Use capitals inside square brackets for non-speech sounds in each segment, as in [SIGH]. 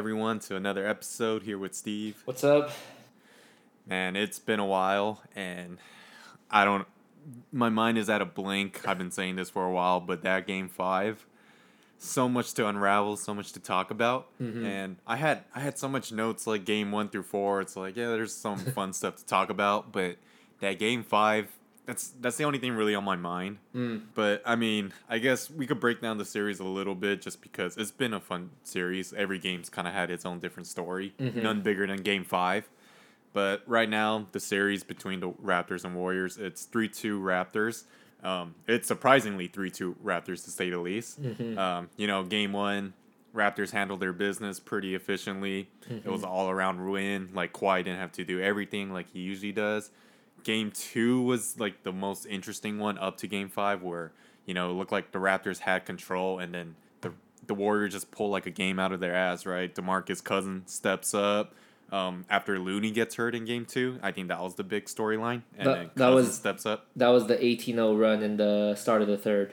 everyone, to another episode here with Steve. What's up? Man, it's been a while, and I don't. My mind is at a blink. I've been saying this for a while, but that game five, so much to unravel, so much to talk about, Mm-hmm. and I had I had so much notes like game one through four. It's like yeah, there's some [LAUGHS] fun stuff to talk about, but that game five, that's that's the only thing really on my mind. Mm. But I mean, I guess we could break down the series a little bit just because it's been a fun series. Every game's kind of had its own different story. Mhm. None bigger than Game Five. But right now, the series between the Raptors and Warriors, it's three two Raptors. Um, it's surprisingly three two Raptors to say the least. Mhm. Um, you know, Game One, Raptors handled their business pretty efficiently. It was all around win. Like Kawhi didn't have to do everything like he usually does. Game two was like the most interesting one up to game five, where you know it looked like the Raptors had control, and then the the Warriors just pull like a game out of their ass. Right, Demarcus Cousins steps up um, after Looney gets hurt in game two. I think that was the big storyline, and That- then that was- steps up. That was the 18-0 run in the start of the third.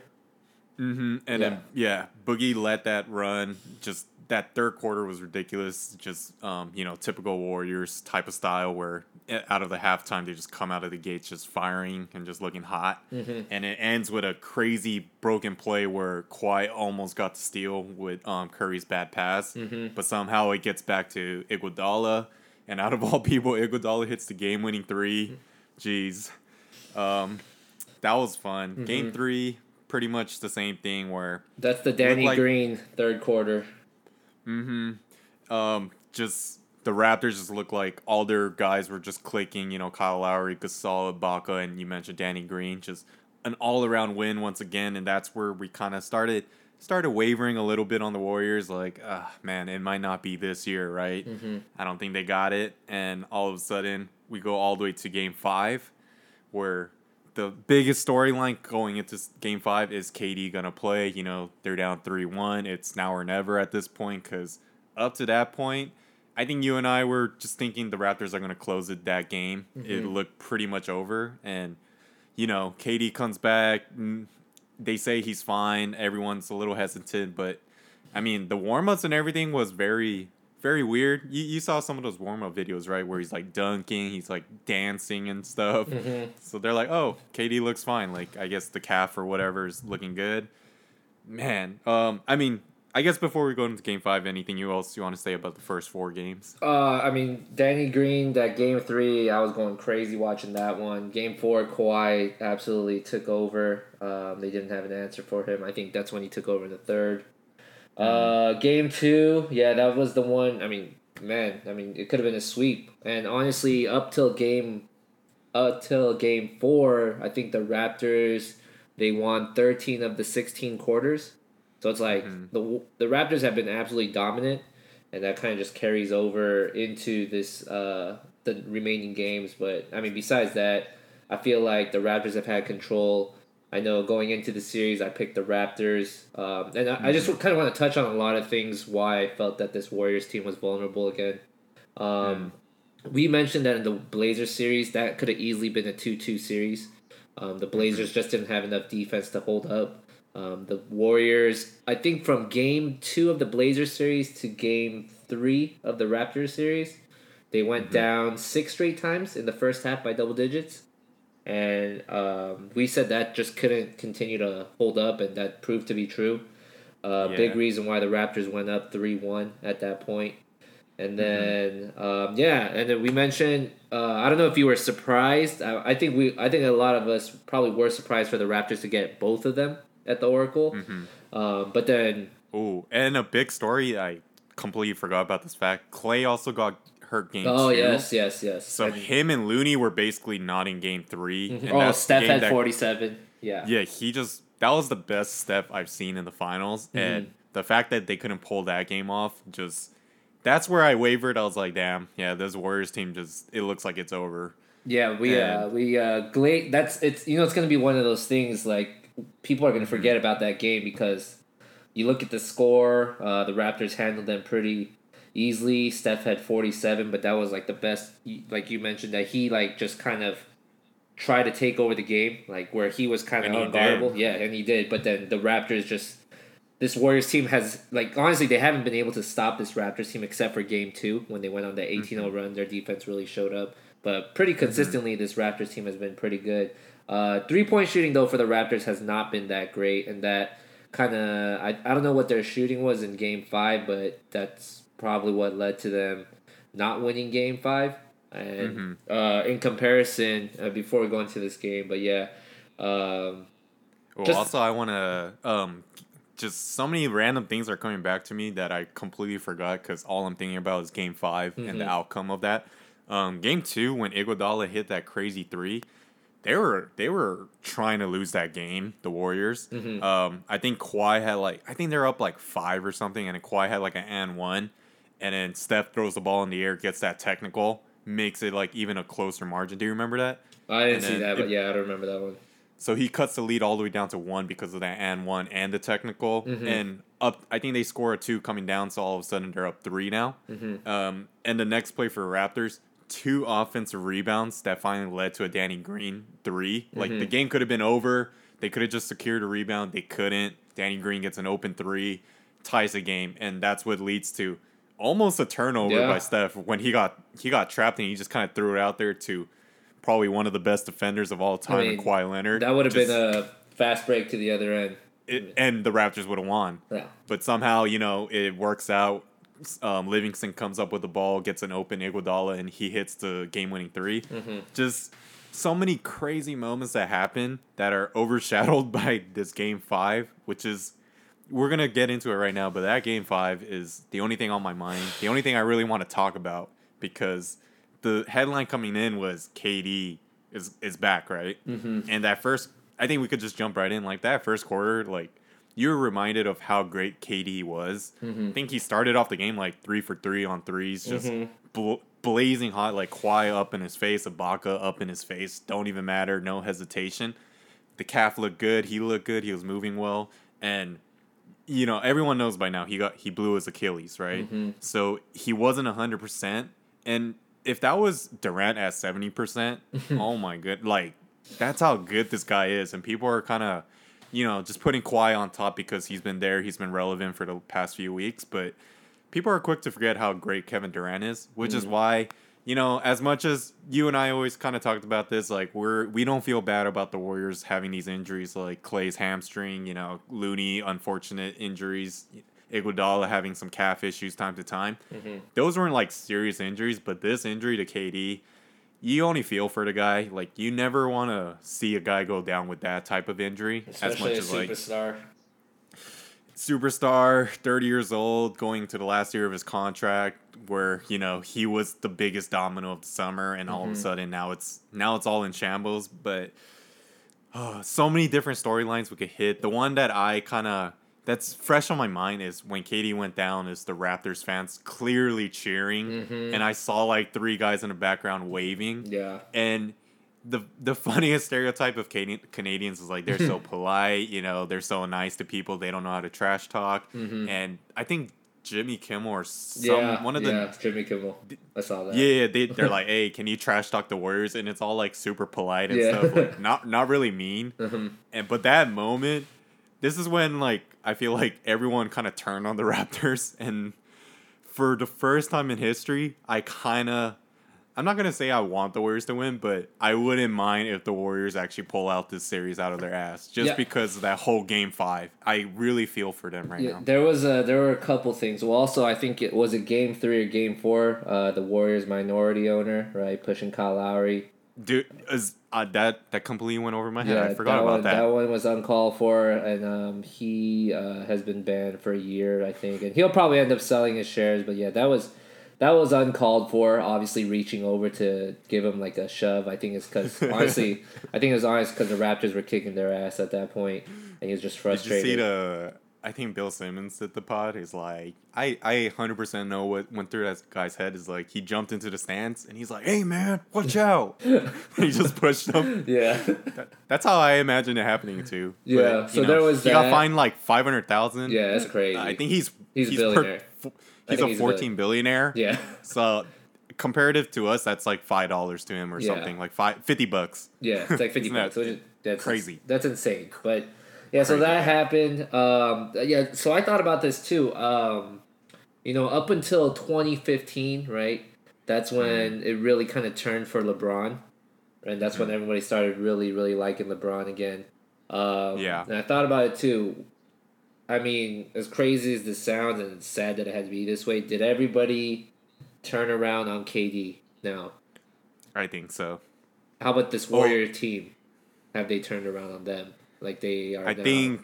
Mm-hmm. And Yeah. then yeah, Boogie let that run. Just that third quarter was ridiculous. Just um, you know, typical Warriors type of style where out of the halftime they just come out of the gates just firing and just looking hot. Mhm. And it ends with a crazy broken play where Kawhi almost got to steal with um, Curry's bad pass, Mhm. but somehow it gets back to Iguodala, and out of all people, Iguodala hits the game-winning three. Jeez, um, that was fun. Game Mhm. three, pretty much the same thing where That's the Danny like- Green third quarter. Mm-hmm. Um, just the Raptors just look like all their guys were just clicking. You know, Kyle Lowry, Gasol, Ibaka, and you mentioned Danny Green. Just an all-around win once again, and that's where we kind of started started wavering a little bit on the Warriors. Like, ah, man, it might not be this year, right? Mhm. I don't think they got it, and all of a sudden we go all the way to Game Five, where the biggest storyline going into Game Five is KD gonna play. You know, they're down three one. It's now or never at this point because up to that point, I think you and I were just thinking the Raptors are gonna close it that game. It Mhm. looked pretty much over, and you know, KD comes back. They say he's fine. Everyone's a little hesitant, but I mean, the warm ups and everything was very, very weird. You, you saw some of those warm up videos, right? Where he's like dunking, he's like dancing and stuff. Mhm. So they're like, oh, KD looks fine. Like, I guess the calf or whatever is looking good. Man, um, I mean, I guess before we go into game five, anything you else you want to say about the first four games? Uh, I mean, Danny Green, that game three, I was going crazy watching that one. Game four, Kawhi absolutely took over. Um, they didn't have an answer for him. I think that's when he took over the third. Uh, game two, yeah, that was the one. I mean, man, I mean, it could have been a sweep. And honestly, up till game, up till game four, I think the Raptors they won thirteen of the sixteen quarters. So it's like Mhm. the the Raptors have been absolutely dominant, and that kind of just carries over into this uh, the remaining games. But I mean, besides that, I feel like the Raptors have had control. I know going into the series, I picked the Raptors, um, and I, I just kind of want to touch on a lot of things why I felt that this Warriors team was vulnerable again. Um, We mentioned that in the Blazers series, that could have easily been a two-two series. Um, the Blazers just didn't have enough defense to hold up. Um, the Warriors, I think, from game two of the Blazers series to game three of the Raptors series, they went down six straight times in the first half by double digits. And um, we said that just couldn't continue to hold up, and that proved to be true. Uh, Big reason why the Raptors went up 3 1 at that. And then, um, yeah, and then we mentioned. Uh, I don't know if you were surprised. I, I think we. I think a lot of us probably were surprised for the Raptors to get both of them at the Oracle. Mm-hmm. Um, but then, oh, and a big story. I completely forgot about this fact. Clay also got hurt game oh two. yes, yes, yes. So And- him and Looney were basically not in game 3 and oh, Steph had forty seven. Yeah. Yeah, he just that was the best Steph I've seen in the finals, Mm-hmm. and the fact that they couldn't pull that game off just that's where I wavered. I was like, damn, yeah, this Warriors team just it looks like it's over. Yeah, we uh we uh gla- that's it's you know it's gonna be one of those things like people are gonna forget about that game because you look at the score, uh the Raptors handled them pretty easily. Steph had forty seven, but that was like the best like you mentioned that he like just kind of tried to take over the game, like where he was kind of unguardable. Yeah, and he did, but then the Raptors just this Warriors team has like honestly they haven't been able to stop this Raptors team except for game 2 when they went on the 18-0 Mm-hmm. run their defense really showed up but pretty consistently this Raptors team has been pretty good uh, three point shooting though for the Raptors has not been that great and that kind of I, I don't know what their shooting was in game 5 but that's probably what led to them not winning game 5 and Mm-hmm. uh, in comparison uh, before we go into this game but yeah um, Well, Just- also I want to um, just so many random things are coming back to me that I completely forgot because all I'm thinking about is Game 5 and the outcome of that. Um, game two, when Iguodala hit that crazy three, they were they were trying to lose that game. The Warriors. Um, I think Kawhi had like I think they're up like five or something, and Kawhi had like an and one, and then Steph throws the ball in the air, gets that technical, makes it like even a closer margin. Do you remember that? I didn't see that, but yeah, I don't remember that one. So he cuts the lead all the way down to one because of that and one and the technical mm-hmm. and up. I think they score a two coming down, so all of a sudden they're up three now. Mm-hmm. Um, and the next play for Raptors, two offensive rebounds that finally led to a Danny Green 3 Like the mm-hmm. game could have been over. They could have just secured a rebound. They couldn't. Danny Green gets an open three, ties the game, and that's what leads to almost a turnover Yeah. by Steph when he got he got trapped and he just kind of threw it out there to probably one of the best defenders of all time, mean, in Kawhi Leonard. That would have been a fast break to the other end. it, and the Raptors would have won. Yeah. But somehow, you know, it works out. Um, Livingston comes up with the ball, gets an open Iguodala, and he hits the game-winning 3 Mm-hmm. Just so many crazy moments that happen that are [LAUGHS] overshadowed by this game five, which is we're gonna get into it right now. But that game five is the only thing on my mind, the only thing I really want to talk about because the headline coming in was KD is is back, right? Mm-hmm. And that first, I think we could just jump right in. Like that first quarter, like you were reminded of how great KD was. I think he started off the game like three for three on threes, just bl- blazing hot, like Kawhi up in his face, Ibaka up in his face. Don't even matter, no hesitation. The calf looked good. He looked good. He was moving well, and you know everyone knows by now he got he blew his Achilles, right? Mm-hmm. So he wasn't hundred percent, and if that was Durant at seventy percent, [LAUGHS] oh my good, like that's how good this guy is, and people are kind of, you know, just putting Kawhi on top because he's been there, he's been relevant for the past few weeks, but people are quick to forget how great Kevin Durant is, which is mm-hmm. why. You know, as much as you and I always kind of talked about this, like we're we don't feel bad about the Warriors having these injuries, like Clay's hamstring, you know, Looney unfortunate injuries, Iguodala having some calf issues time to time. Mm-hmm. Those weren't like serious injuries, but this injury to KD, you only feel for the guy. Like you never want to see a guy go down with that type of injury, as much Especially a as like superstar. superstar, 30 years old, going to the last year of his contract where, you know, he was the biggest domino of the summer and all of a mm-hmm. sudden now it's now it's all in shambles, but oh, so many different storylines we could hit. The one that I kind of that's fresh on my mind is when KD went down is the Raptors fans clearly cheering mm-hmm. and I saw like three guys in the background waving. Yeah. And the the [LAUGHS] funniest stereotype of Cana- Canadians is like they're so [LAUGHS] polite, you know, they're so nice to people, they don't know how to trash talk. And I think Jimmy Kimmel or some yeah. one of the yeah. Jimmy Kimmel. I saw that. yeah, they they're [LAUGHS] like, "Hey, can you trash talk the Warriors?" And it's all like super polite and Yeah. stuff, like not not really mean. Mhm. And but that moment, this is when like I feel like everyone kind of turned on the Raptors, and for the first time in history, I kind of. I'm not gonna say I want the Warriors to win, but I wouldn't mind if the Warriors actually pull out this series out of their ass, just Yeah. because of that whole Game Five. I really feel for them right Yeah, now. there was a there were a couple things. Well, also I think it was a game three or game four. Uh, the Warriors minority owner, right, pushing Kyle Lowry. Dude, is, uh, that that completely went over my head. I forgot that about one, that. That one was uncalled for, and um, he uh, has been banned for a year, I think, and he'll probably end up selling his shares. But yeah, that was that was uncalled for. Obviously, reaching over to give him like a shove. I think it's because [LAUGHS] honestly, I think it was honest because the Raptors were kicking their ass at that point, and he was just frustrated. Did you see the? I think Bill Simmons did the pod. He's like, I I hundred percent know what went through that guy's head. Is like he jumped into the stands and he's like, "Hey man, watch out!" [LAUGHS] [LAUGHS] he just pushed him. yeah. That, that's how I imagine it happening too. Yeah, you so there was he got that. fined like five hundred thousand. Yeah, that's crazy. I think he's He's a billionaire. I he's a he's a fourteen billionaire. Yeah. So comparative to us, that's like five dollars to him or Yeah. something like five fifty bucks. Yeah, it's like [LAUGHS] fifty that bucks. Is, that's crazy? That's insane. But Yeah, so Crazy. that happened. Um, yeah, so I thought about this too. Um, you know, up until 2015, right? That's when Mm. it really kind of turned for LeBron, and that's Mm. when everybody started really, really liking LeBron again. Um, Yeah. and I thought about it too. I mean, as crazy as this sounds, and it's sad that it had to be this way. Did everybody turn around on KD now? I think so. How about this Well- Warrior team? Have they turned around on them like they are? I now? think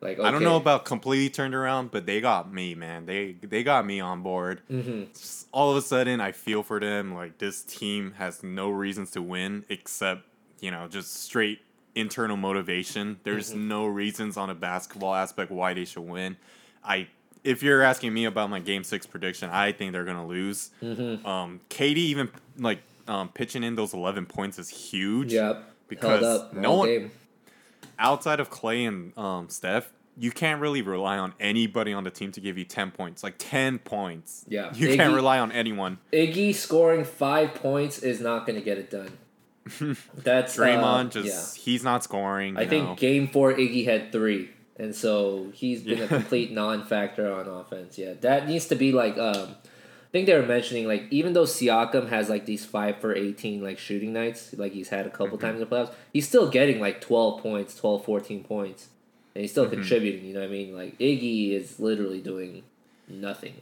like I don't know about completely turned around, but they got me, man. They they got me on board. Mhm. Just all of a sudden, I feel for them. Like this team has no reasons to win except you know just straight internal motivation. There's Mm-hmm. no reasons on a basketball aspect why they should win. I if you're asking me about my game six prediction, I think they're gonna lose. Mhm. Um, KD even like um, pitching in those 11 points is huge. Yep. Because no one- game. outside of Clay and um, Steph, you can't really rely on anybody on the team to give you 10 points. Like 10 points. Yeah. You can't rely on anyone. Iggy scoring five points is not going to get it done. [LAUGHS] That's uh, Draymond just he's not scoring. yeah. I think know. game four Iggy had three, and so he's been a complete non-factor on offense. Yeah, that needs to be like. Um, I think they were mentioning like even though Siakam has like these five for eighteen like shooting nights, like he's had a couple Mm-hmm. times in the playoffs, he's still getting like 12 points, 12, 14 points, and he's still Mm-hmm. contributing. You know what I mean? Like Iggy is literally doing nothing.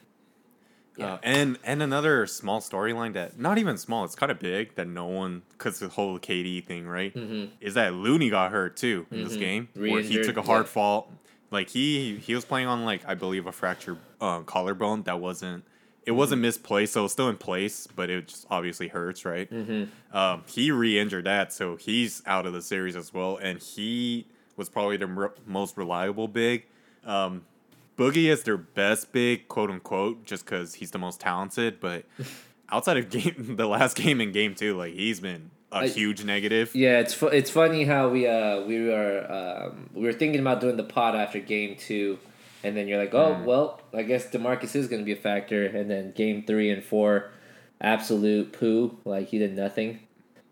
Yeah. Uh, and and another small storyline that not even small, it's kind of big that no one because the whole KD thing, right? Mhm. Is that Looney got hurt too in this Mhm. game where he took a hard yeah. fall. Like he he was playing on like I believe a fractured uh, collarbone that wasn't it wasn't Mm-hmm. misplaced, so it's still in place, but it just obviously hurts, right? Mm-hmm. Um, he re-injured that, so he's out of the series as well, and he was probably the most reliable big. Um, Boogie is their best big, quote unquote, just because he's the most talented. But [LAUGHS] outside of game, [LAUGHS] the last game in game two, like he's been a I- huge negative. Yeah, it's fu- it's funny how we uh we were um we were thinking about doing the pod after game two, and then you're like, oh Mm. well, I guess Demarcus is going to be a factor, and then game three and four, absolute poo, like he did nothing.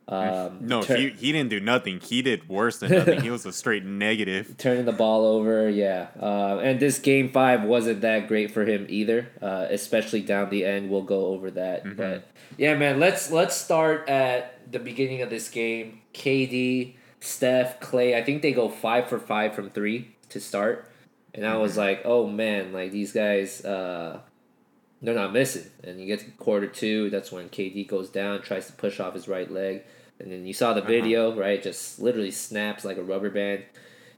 Um, No, tur- he he didn't do nothing. He did worse than nothing. he was a straight [LAUGHS] negative. turning the ball over, yeah. Uh, and this game five wasn't that great for him either, uh, especially down the end. We'll go over that, Mm-hmm. but yeah, man. Let's let's start at the beginning of this game. KD, Steph, Clay. I think they go five for five from three to start, and I Mm-hmm. was like, oh man, like these guys. Uh, they're not missing. And you get to quarter two, that's when KD goes down, tries to push off his right leg. And then you saw the video, right? Just literally snaps like a rubber band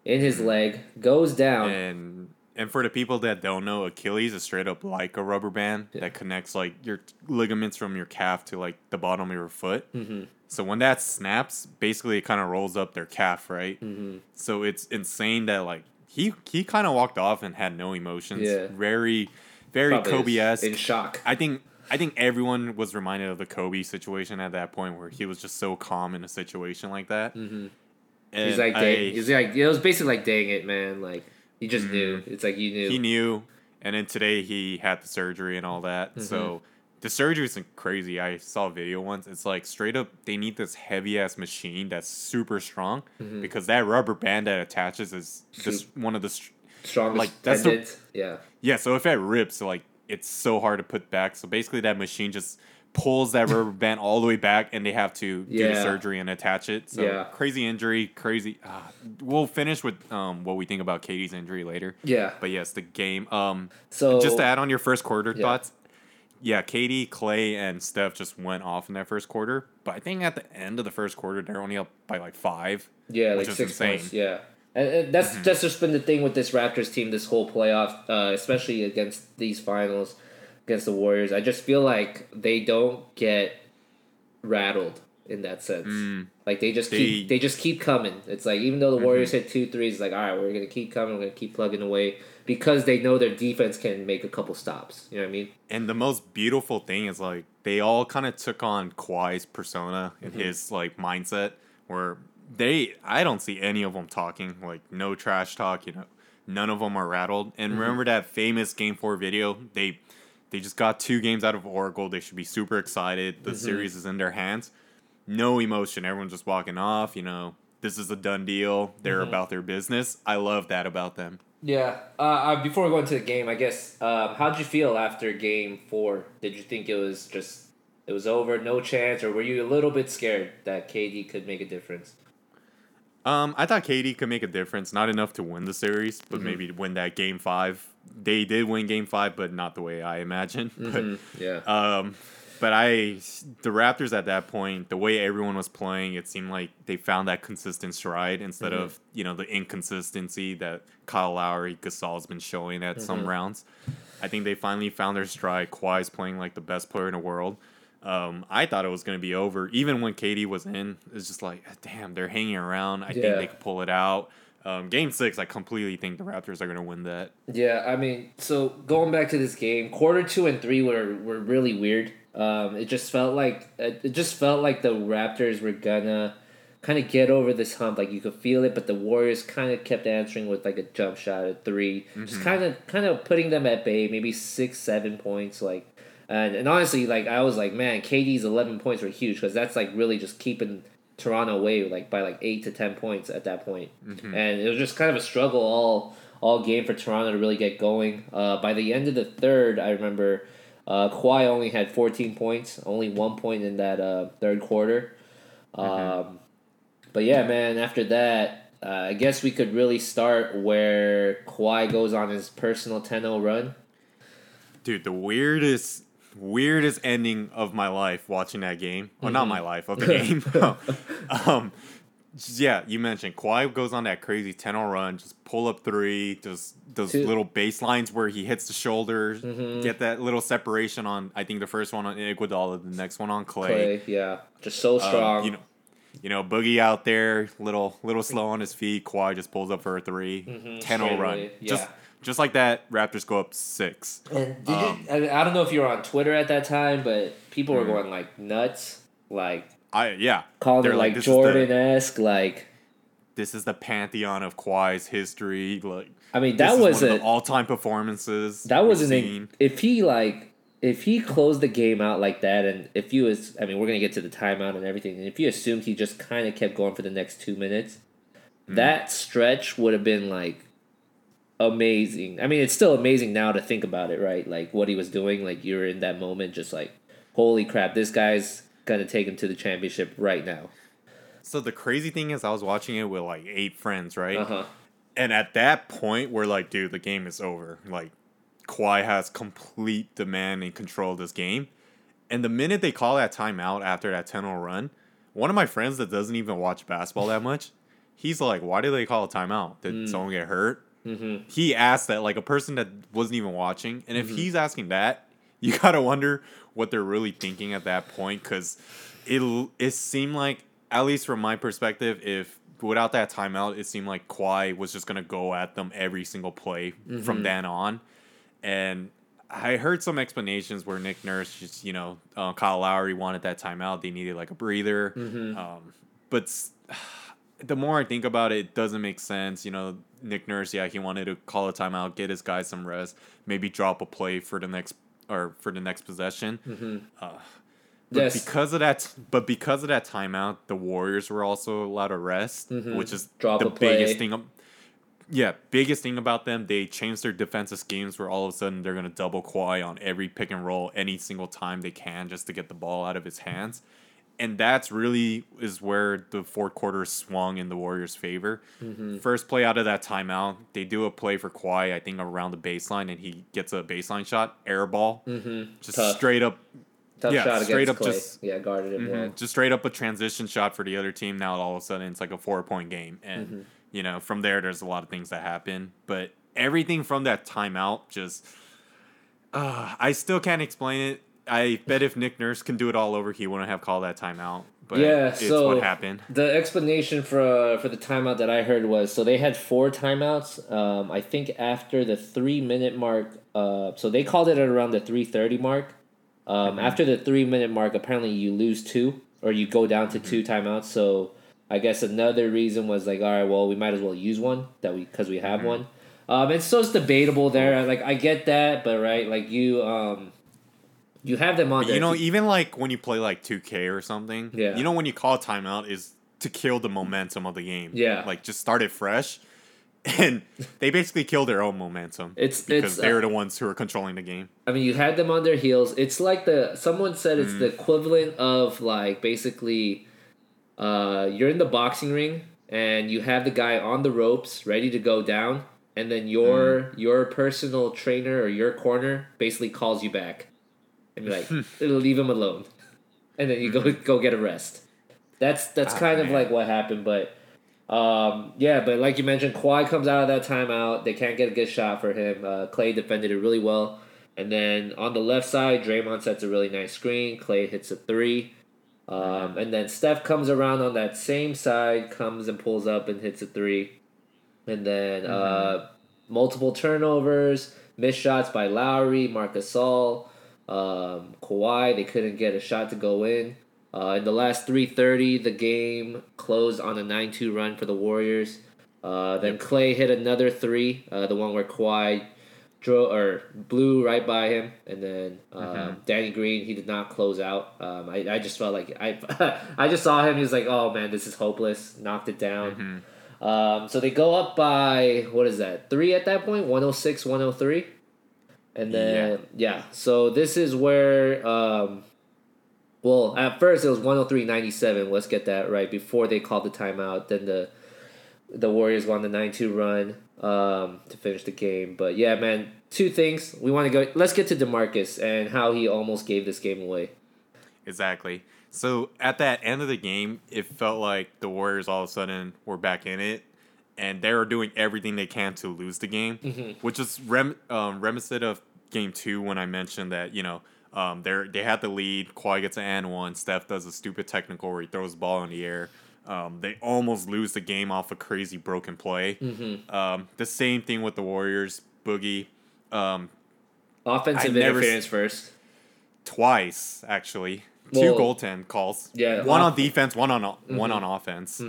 in his leg, goes down. And and for the people that don't know, Achilles is straight up like a rubber band Yeah. that connects like your ligaments from your calf to like the bottom of your foot. hmm So when that snaps, basically it kind of rolls up their calf, right? hmm So it's insane that like he he kind of walked off and had no emotions. Yeah. Very, very Kobe esque. In shock. I think I think everyone was reminded of the Kobe situation at that point where he was just so calm in a situation like that. hmm And He's like, I- dang. He's like, it was basically like, dang it, man. Like, he just knew. It's like you knew. Mm-hmm. he knew, and then today he had the surgery and all that. Mm-hmm. So the surgery isn't crazy. I saw a video once. It's like straight up, they need this heavy ass machine that's super strong Mhm. because that rubber band that attaches is just one of the. Str- Strongest like, that's the- yeah. yeah, so if it rips, like it's so hard to put back. So basically, that machine just pulls that rubber [LAUGHS] band all the way back, and they have to do the surgery and attach it. So Yeah. crazy injury, crazy. Uh, we'll finish with um what we think about KD's injury later. Yeah. But yes, the game. Um, So just to add on your first quarter Yeah. thoughts. Yeah, KD, Clay, and Steph just went off in that first quarter. But I think at the end of the first quarter, they're only up by like five. Yeah, which like is six insane. points. Yeah, and, that's Mm-hmm. that's just been the thing with this Raptors team this whole playoff, uh, especially against these finals against the Warriors. I just feel like they don't get rattled in that sense. Mm. Like they just They- keep they just keep coming. It's like even though the Warriors Mm-hmm. hit two threes, it's like all right, we're gonna keep coming. We're gonna keep plugging away because they know their defense can make a couple stops. You know what I mean? And the most beautiful thing is like they all kind of took on Kawhi's persona and Mm-hmm. his like mindset where they I don't see any of them talking like no trash talk, you know. None of them are rattled. And Mm-hmm. remember that famous game 4 video? They they just got two games out of Oracle. They should be super excited. The Mm-hmm. series is in their hands. No emotion. Everyone's just walking off, you know. this is a done deal. They're Mhm. about their business. I love that about them. Yeah. Uh, uh, before we go into the game, I guess, um, how'd you feel after game four? Did you think it was just, it was over, no chance, or were you a little bit scared that KD could make a difference? Um, I thought KD could make a difference, not enough to win the series, but Mhm. maybe win that game five. They did win game five, but not the way I imagined. [LAUGHS] Mhm, Yeah. But um, but I, the Raptors at that point, the way everyone was playing, it seemed like they found that consistent stride instead Mhm. of you know the inconsistency that Kyle Lowry, Gasol's been showing at some Mhm. rounds. I think they finally found their stride. Kawhi's playing like the best player in the world. Um, I thought it was going to be over. Even when KD was in, it's just like, damn, they're hanging around. I Yeah. think they could pull it out. Um, game six, I completely think the Raptors are going to win that. Yeah, I mean, so going back to this game, quarter two and three were, were really weird. Um, it just felt like it just felt like the Raptors were gonna kind of get over this hump. Like you could feel it, but the Warriors kind of kept answering with like a jump shot at 3 just kind of kind of putting them at bay. Maybe six, seven points. Like, and and honestly, like I was like, man, KD's eleven points were huge because that's like really just keeping Toronto away like by like eight to ten points at that point. and it was just kind of a struggle all all game for Toronto to really get going. Uh, by the end of the third, I remember uh, Kawhi only had fourteen points, only one point in that uh, third quarter. Um, but yeah, man, after that. Uh, I guess we could really start where Kawhi goes on his personal 10-0 run. Dude, the weirdest weirdest ending of my life watching that game. Well, not my life of the [LAUGHS] game. [LAUGHS] um, yeah, you mentioned Kawhi goes on that crazy 10-0 run, just pull up three, just those Two- little baselines where he hits the shoulders, Mhm. get that little separation on. I think the first one on Iguodala, the next one on Clay. Clay, yeah, just so Um, strong. you know, you know, Boogie out there, little little slow on his feet. Kawhi just pulls up for a 3 Mhm, 10-0 run. away, Just yeah. Just like that, Raptors go up six. And did Um, you? I, I don't know if you were on Twitter at that time, but people were Mhm. going like nuts, like I yeah, calling They're it like, like, "This is the- Jordan esque. Like, this is the pantheon of Kawhi's history. Like I mean, that was one a all-time performances. that was an if he like if he closed the game out like that, and if you was, I mean, we're gonna get to the timeout and everything, and if you assumed he just kind of kept going for the next two minutes, Hmm. that stretch would have been like amazing. I mean, it's still amazing now to think about it, right? Like what he was doing, like you're in that moment, just like, holy crap, this guy's gonna take him to the championship right now. So the crazy thing is, I was watching it with like eight friends, right? Uh huh. And at that point, we're like, dude, the game is over. Like, Kawhi has complete demand and control of this game. And the minute they call that timeout after that 10 0 run, one of my friends that doesn't even watch basketball that much, he's like, why did they call a timeout? Did Mm. someone get hurt? Mm-hmm. He asked that, like a person that wasn't even watching. And if Mhm. he's asking that, you [LAUGHS] gotta wonder what they're really thinking at that point because it, it seemed like, at least from my perspective, if without that timeout, it seemed like Kawhi was just gonna go at them every single play from Mhm. then on. And I heard some explanations where Nick Nurse just, you know, uh, Kyle Lowry wanted that timeout. They needed like a breather. Mhm. Um, but the more I think about it, it doesn't make sense. You know, Nick Nurse, yeah, he wanted to call a timeout, get his guys some rest, maybe drop a play for the next or for the next possession. Mm-hmm. Uh, but Yes. because of that, but because of that timeout, the Warriors were also allowed to rest, Mhm. which is Drop the biggest thing. Yeah, biggest thing about them, they changed their defensive schemes where all of a sudden they're gonna double Kawhi on every pick and roll any single time they can just to get the ball out of his hands, and that's really is where the fourth quarter swung in the Warriors' favor. Mm-hmm. First play out of that timeout, they do a play for Kawhi, I think around the baseline, and he gets a baseline shot, air ball, Mm-hmm. just Tough. straight up Tough yeah, shot straight against up Clay. just- yeah, guarded him Mhm. well. Just straight up a transition shot for the other team. Now all of a sudden it's like a four point game, and Mhm. you know from there there's a lot of things that happen. But everything from that timeout just, uh, I still can't explain it. I bet if Nick Nurse can do it all over, he wouldn't have called that timeout. But Yeah, it's so- what happened. The explanation for uh, for the timeout that I heard was so they had four timeouts. Um, I think after the three minute mark, uh, so they called it at around the three thirty mark. Um, After the three minute mark, apparently you lose two or you go down to two timeouts. So I guess another reason was like, all right, well, we might as well use one that we because we have one. Um, and so it's debatable there. Like I get that, but right, like you um, you have them on. You know, even like when you play like 2K or something, Yeah. you know when you call a timeout is to kill the momentum of the game. Yeah. like just start it fresh, [LAUGHS] and they basically kill their own momentum. It's- because it's, they're uh, the ones who are controlling the game. I mean, you had them on their heels. It's like the someone said it's the equivalent of like basically, uh, you're in the boxing ring and you have the guy on the ropes ready to go down, and then your your personal trainer or your corner basically calls you back, and you're like, leave him alone, and then you go [LAUGHS] go get a rest. That's that's Ah, kind of like what happened, but. Um, yeah, but like you mentioned, Kawhi comes out of that timeout. They can't get a good shot for him. Uh, Clay defended it really well. And then on the left side, Draymond sets a really nice screen. Clay hits a three. Um, and then Steph comes around on that same side, comes and pulls up and hits a three. And then uh, multiple turnovers, missed shots by Lowry, Marcus Gasol, um, Kawhi. They couldn't get a shot to go in. Uh, in the last 330, the game closed on a 9 2 run for the Warriors. Uh, then Clay hit another three, uh, the one where Kawhi drew or blew right by him, and then um, Danny Green he did not close out. Um, I, I just felt like I [LAUGHS] I just saw him. He was like, oh man, this is hopeless. Knocked it down. Um, so they go up by what is that three at that point 106 103 and then yeah, so this is where um, well at first it was 103 97 let's get that right before they called the timeout then the the Warriors won the 9-2 run um, to finish the game. But yeah, man, two things. We want to go let's get to DeMarcus and how he almost gave this game away. Exactly. So at that end of the game, it felt like the Warriors all of a sudden were back in it, and they're doing everything they can to lose the game, which is rem- um, reminiscent of game two when I mentioned that you know um, they they had the lead. Kawhi gets an and one. Steph does a stupid technical where he throws the ball in the air. Um, they almost lose the game off a crazy broken play. Um, the same thing with the Warriors. Boogie. Um, Offensive I interference first. twice actually. Well, Two goaltend calls. yeah, one off- on defense, one on one on offense.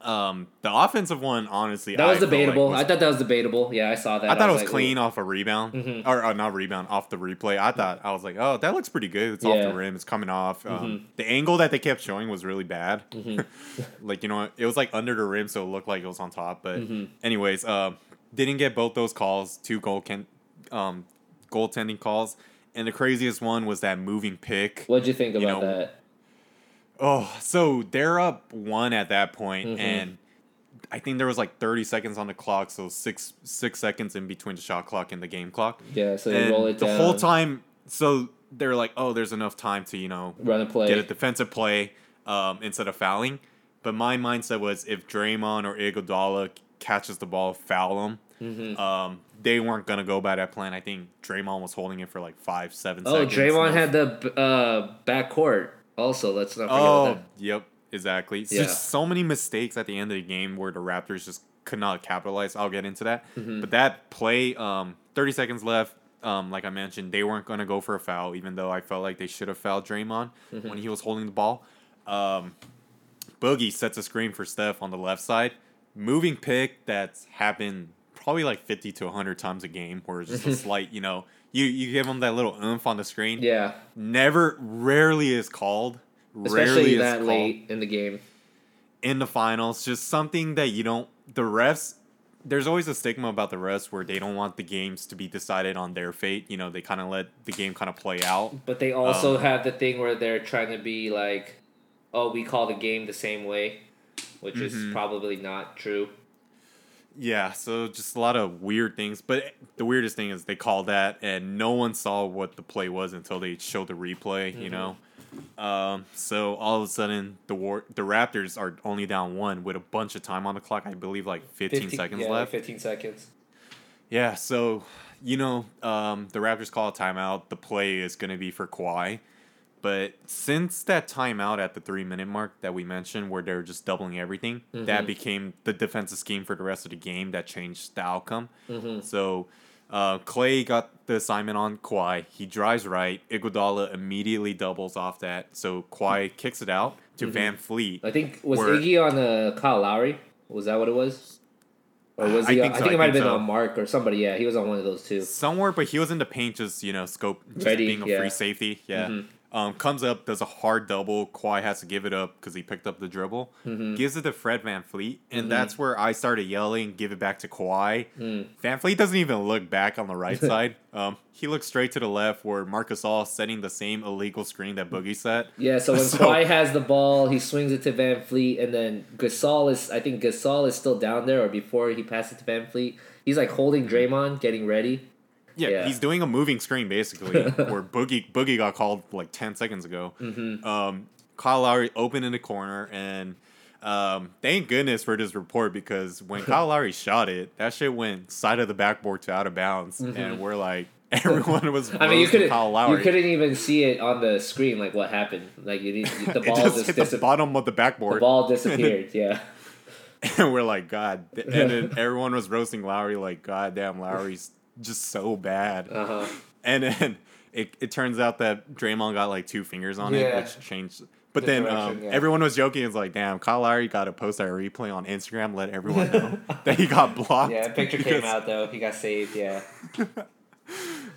Um, the offensive one, honestly, That was I felt like debatable. was- I thought that was debatable. Yeah, I saw that. I thought it was like, clean ooh. off a rebound, or uh, not rebound, off the replay. I thought I was like, oh, that looks pretty good. It's off Yeah. Mm-hmm. the rim. It's coming off. Um, The angle that they kept showing was really bad. [LAUGHS] like you know, it was like under the rim, so it looked like it was on top. But Mm-hmm. anyways, uh, didn't get both those calls. Two goal can, um, goaltending calls, and the craziest one was that moving pick. What'd you think you about know, that? Oh, so they're up one at that point, Mhm. and I think there was like thirty seconds on the clock, so six six seconds in between the shot clock and the game clock. Yeah, so they and roll it the down. whole time, so they're like, "Oh, there's enough time to you know run a play. get a defensive play um, instead of fouling." But my mindset was if Draymond or Iguodala catches the ball, foul him. Mhm. Um, they weren't gonna go by that plan. I think Draymond was holding it for like five, seven Oh, seconds. Oh, Draymond had the uh, back court. Also, let's not forget Oh, about yep, exactly. Yeah. Just so many mistakes at the end of the game where the Raptors just could not capitalize. I'll get into that. Mm-hmm. But that play, um, 30 seconds left. Um, like I mentioned, they weren't going to go for a foul, even though I felt like they should have fouled Draymond Mm-hmm. when he was holding the ball. Um, Boogie sets a screen for Steph on the left side. Moving pick that's happened probably like 50 to 100 times a game, where it's just a [LAUGHS] slight, you know, you, you give them that little oomph on the screen. Yeah, never rarely is called rarely especially is that called late in the game. in the finals just something that you don't the refs there's always a stigma about the refs where they don't want the games to be decided on their fate you know they kind of let the game kind of play out But they also Um, have the thing where they're trying to be like, "Oh, we call the game the same way," which is Mm-hmm. probably not true. Yeah so just a lot of weird things but the weirdest thing is they called that and no one saw what the play was until they showed the replay you know um, so all of a sudden the war the raptors are only down one with a bunch of time on the clock i believe like 15 seconds yeah, left Fifteen seconds. Yeah, so you know, um, the Raptors call a timeout. The play is going to be for Kawhi, but since that timeout at the three minute mark that we mentioned, where they're just doubling everything, that became the defensive scheme for the rest of the game. That changed the outcome. So uh, Clay got the assignment on Kawhi. He drives right. Iguodala immediately doubles off that. So Kawhi kicks it out to VanVleet. I think was Where- Iggy on uh, Kyle Lowry. Was that what it was? Or was I he? think I so, think it might have been so. on Mark or somebody. Yeah, he was on one of those two. somewhere, but he was in the paint, just you know, scope, just Ready, being a yeah. free safety. Yeah. Um, comes up, does a hard double. Kawhi has to give it up because he picked up the dribble. Mm-hmm. Gives it to Fred VanVleet, and that's where I started yelling, "Give it back to Kawhi." Mm. VanVleet doesn't even look back on the right [LAUGHS] side. Um, he looks straight to the left, where Marcus All setting the same illegal screen that Boogie set. Yeah, so when [LAUGHS] So- Kawhi has the ball, he swings it to VanVleet, and then Gasol is, I think Gasol is still down there, or before he passes it to VanVleet, he's like holding Draymond, getting ready. Yeah, Yeah. he's doing a moving screen basically, [LAUGHS] where Boogie Boogie got called like ten seconds ago. Mm-hmm. Um, Kyle Lowry open in the corner, and um, thank goodness for this report because when [LAUGHS] Kyle Lowry shot it, that shit went side of the backboard to out of bounds, and we're like [LAUGHS] everyone was. Mm-hmm. I mean, you couldn't, you couldn't even see it on the screen, like what happened. Like you, didn't- the ball just just, hit the bottom of the backboard. The ball disappeared. Yeah. and we're like, God. And then everyone was roasting Lowry, like, God damn, Lowry's just so bad. Uh huh. And then it, it turns out that Draymond got like two fingers on Yeah. it, which changed. But The then um, yeah. everyone was joking. It's like, damn, Kyle Lowry got to post that replay on Instagram, let everyone know [LAUGHS] that he got blocked. Yeah, a picture came out though. He got saved. Yeah. [LAUGHS]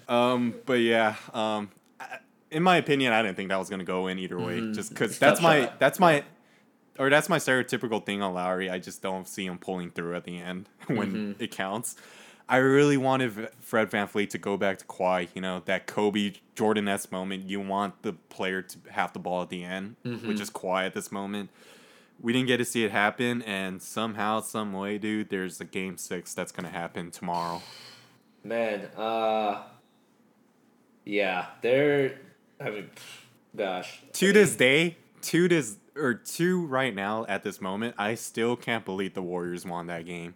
Um, but yeah, um, I- in my opinion, I didn't think that was gonna go in either way. Mhm. Just because that's my shot. that's my or that's my stereotypical thing on Lowry. I just don't see him pulling through at the end [LAUGHS] when Mm-hmm. it counts. I really wanted Fred VanVleet to go back to Kawhi. You know that Kobe Jordan S moment. You want the player to have the ball at the end, Mm-hmm. which is Kawhi at this moment. We didn't get to see it happen, and somehow, some way, dude, there's a game six that's gonna happen tomorrow. Man, uh, yeah, they're. I mean, gosh. to this day, to this or to right now at this moment, I still can't believe the Warriors won that game.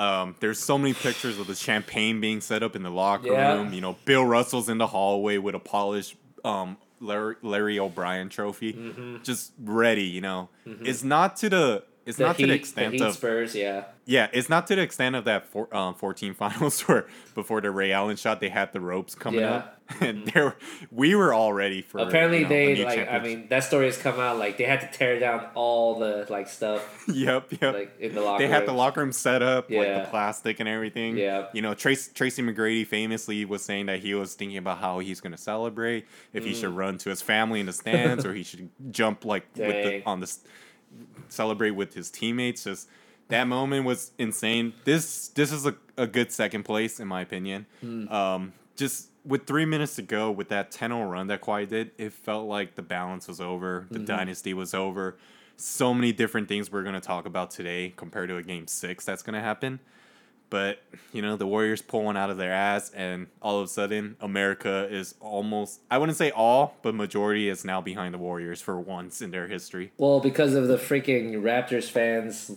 Um, there's so many pictures of the champagne being set up in the locker Yeah. room. You know, Bill Russell's in the hallway with a polished um, Larry, Larry O'Brien trophy, just ready. You know, it's not to the it's The not Heat, to the the extent Heat of Spurs, yeah. yeah, it's not to the extent of that four, um, 14 [LAUGHS] finals where before the Ray Allen shot, they had the ropes coming Yeah. up. [LAUGHS] And there, we were all ready for. Apparently, you know, they like. I mean, that story has come out. Like they had to tear down all the like stuff [LAUGHS] yep, yep. like in the locker. they had the room. locker room set up, like the plastic and everything. Yeah. You know, Trace, Tracy McGrady famously was saying that he was thinking about how he's going to celebrate, if he Mm. should run to his family in the stands or he should jump like with the on the celebrate with his teammates. Just that moment was insane. This this is a, a good second place in my opinion. Mm. Um, just with three minutes to go, with that 10-0 run that Kawhi did, it felt like the balance was over, the Mm-hmm. dynasty was over. So many different things we're going to talk about today compared to a game six that's going to happen. But, you know, the Warriors pull one out of their ass, and all of a sudden, America is almost, I wouldn't say all, but majority is now behind the Warriors for once in their history. Well, because of the freaking Raptors fans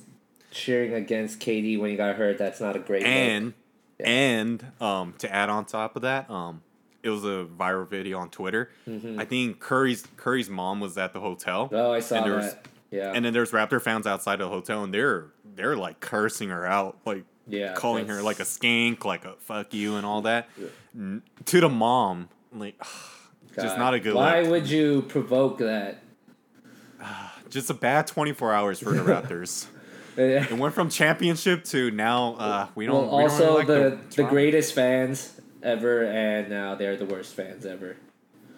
cheering against KD when he got hurt, that's not a great. And, Yeah. and um, to add on top of that, um, it was a viral video on Twitter. I think Curry's Curry's mom was at the hotel. oh, I saw and there was- that. Yeah, And then there's Raptor fans outside the hotel, and they're they're like cursing her out, like yeah, calling her like a skank, like a fuck you, and all that. N- To the mom, like [SIGHS] just not a good Why look. would you provoke that? [SIGHS] Just a bad 24 hours for the [LAUGHS] Raptors. It went from championship to now uh, we don't. Well, we don't also really like the the, Toronto. greatest fans ever, and now they're the worst fans ever.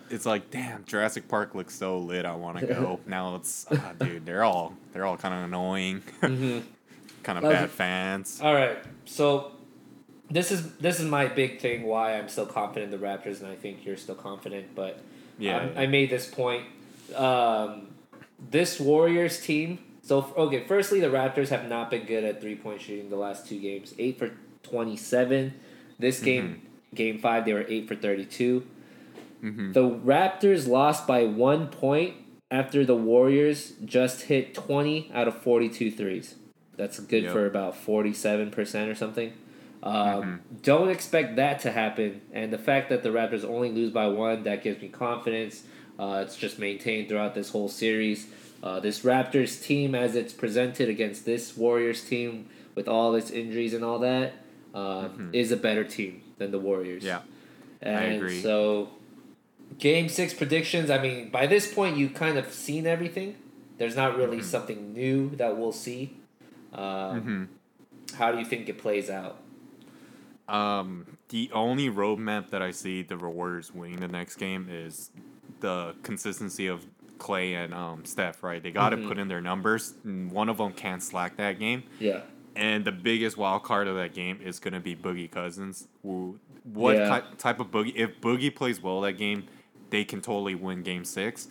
It's like damn, Jurassic Park looks so lit. I want to go. [LAUGHS] now it's uh, dude, they're all they're all kind of annoying, Mm-hmm. [LAUGHS] kind of bad fans. All right, so this is this is my big thing. Why I'm still confident in the Raptors, and I think you're still confident. But Yeah, um, yeah. I made this point. Um, this Warriors team. So okay, firstly, the Raptors have not been good at three point shooting the last two games. Eight for twenty seven. This Mm-hmm. game, game five, they were eight for thirty two. Mhm. The Raptors lost by one point after the Warriors just hit 20 out of 42 threes. That's good Yep. for about 47% or something. Um, Mm-hmm. Don't expect that to happen. And the fact that the Raptors only lose by one, that gives me confidence. Uh, it's just maintained throughout this whole series. Uh, this Raptors team, as it's presented against this Warriors team with all its injuries and all that, uh, is a better team than the Warriors. Mm-hmm. Yeah. And agree. so, game six predictions. I mean, by this point, you've kind of seen everything. There's not really Mm-hmm. something new that we'll see. Um, How do you think it plays out? Um, the only roadmap that I see the Warriors winning the next game is the consistency of Clay and um, Steph, right? They got to Mhm. put in their numbers. One of them can't slack that game. Yeah. And the biggest wild card of that game is going to be Boogie Cousins. Who, what Yeah. ty- type of Boogie? If Boogie plays well that game, they can totally win Game Six.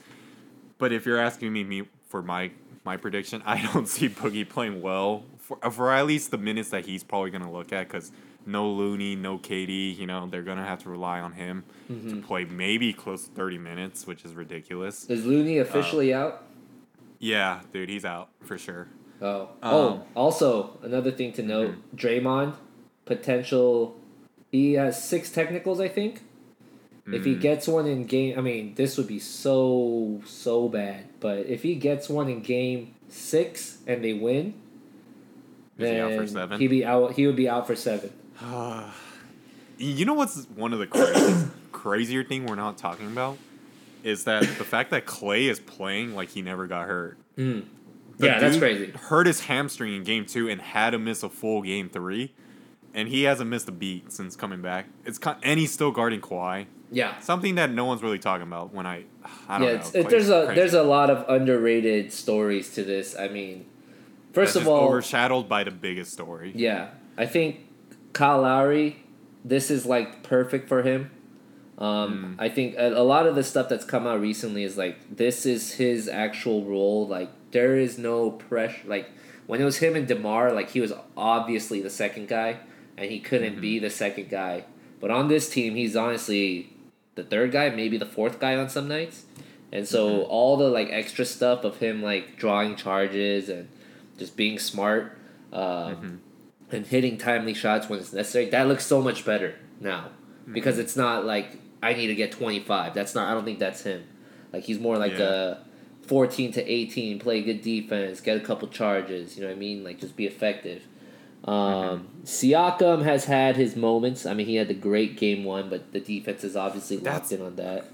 But if you're asking me, me for my my prediction, I don't [LAUGHS] see Boogie playing well for, for at least the minutes that he's probably going to look at because no Looney, no KD, you know, they're going to have to rely on him Mm-hmm. to play maybe close to 30 minutes, which is ridiculous. Is Looney officially out? Yeah, dude, he's out for sure. Oh. Um, oh, also another thing to note: Mm-hmm. Draymond potential. He has six technicals, I think. If Mm. he gets one in game, I mean, this would be so so bad. But if he gets one in game six and they win, Is he out for then seven? He'd be out. He would be out for seven. [SIGHS] You know what's one of the craziest, crazier thing we're not talking about is that the fact that Clay is playing like he never got hurt. The yeah, that's crazy. Hurt his hamstring in game two and had to miss a full game three, and he hasn't missed a beat since coming back. It's and he's still guarding Kawhi. Yeah. Something that no one's really talking about. When I, I don't yeah, know. it's, it, there's a crazy. there's a lot of underrated stories to this. I mean, first That's of all, overshadowed by the biggest story. yeah, I think Kyle Lowry, this is like perfect for him. Um, I think a, a lot of the stuff that's come out recently is like this is his actual role. Like there is no pressure. Like when it was him and Demar, like he was obviously the second guy, and he couldn't be the second guy. But on this team, he's honestly the third guy, maybe the fourth guy on some nights. And so all the like extra stuff of him like drawing charges and just being smart um, and hitting timely shots when it's necessary, that looks so much better now because it's not like I need to get twenty five. That's not. I don't think that's him. Like he's more like Yeah. a fourteen to eighteen, play good defense, get a couple charges. You know what I mean? Like just be effective. Um, Siakam has had his moments. I mean, he had the great game one, but the defense is obviously locked That's- in on that.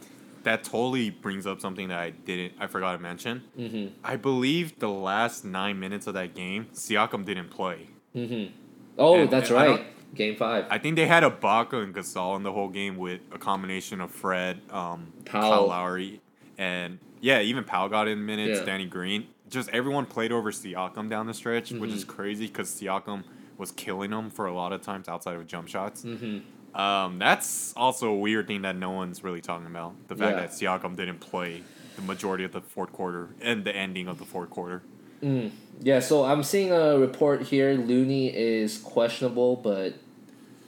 That totally brings up something that I didn't. I forgot to mention. Mm-hmm. I believe the last nine minutes of that game, Siakam didn't play. Mm-hmm. Oh, And- that's and right. Game five. I think they had Ibaka and Gasol in the whole game with a combination of Fred, um, Powell. Kyle Lowry, and yeah, even Powell got in minutes. Yeah. Danny Green. Just everyone played over Siakam down the stretch, which Mm-hmm. is crazy because Siakam was killing them for a lot of times outside of jump shots. mm-hmm. Um, that's also a weird thing that no one's really talking about. The fact Yeah. that Siakam didn't play the majority of the fourth quarter and the ending of the fourth quarter. Mm. Yeah, so I'm seeing a report here. Looney is questionable, but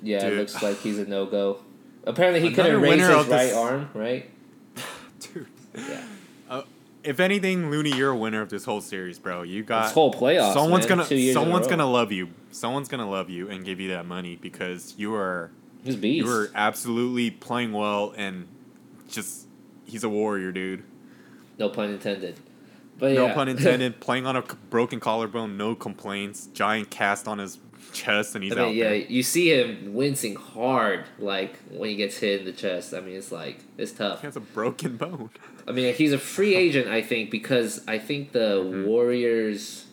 yeah, it looks like he's a [SIGHS] no go. Apparently, he couldn't raise his right this- arm, right? [LAUGHS] Dude. Yeah. If anything, Looney, you're a winner of this whole series, bro. You got This whole playoffs. someone's man, gonna two years in a someone's gonna love you. Someone's gonna love you and give you that money because you are He's beast. you are absolutely playing well and just he's a warrior, dude. No pun intended. But No yeah. pun [LAUGHS] intended. playing on a broken collarbone, no complaints. Giant cast on his chest, and he's I mean, out yeah, there. you see him wincing hard, like when he gets hit in the chest. I mean, it's like it's tough. He has a broken bone. I mean, he's a free [LAUGHS] agent, I think, because I think the Mm-hmm. Warriors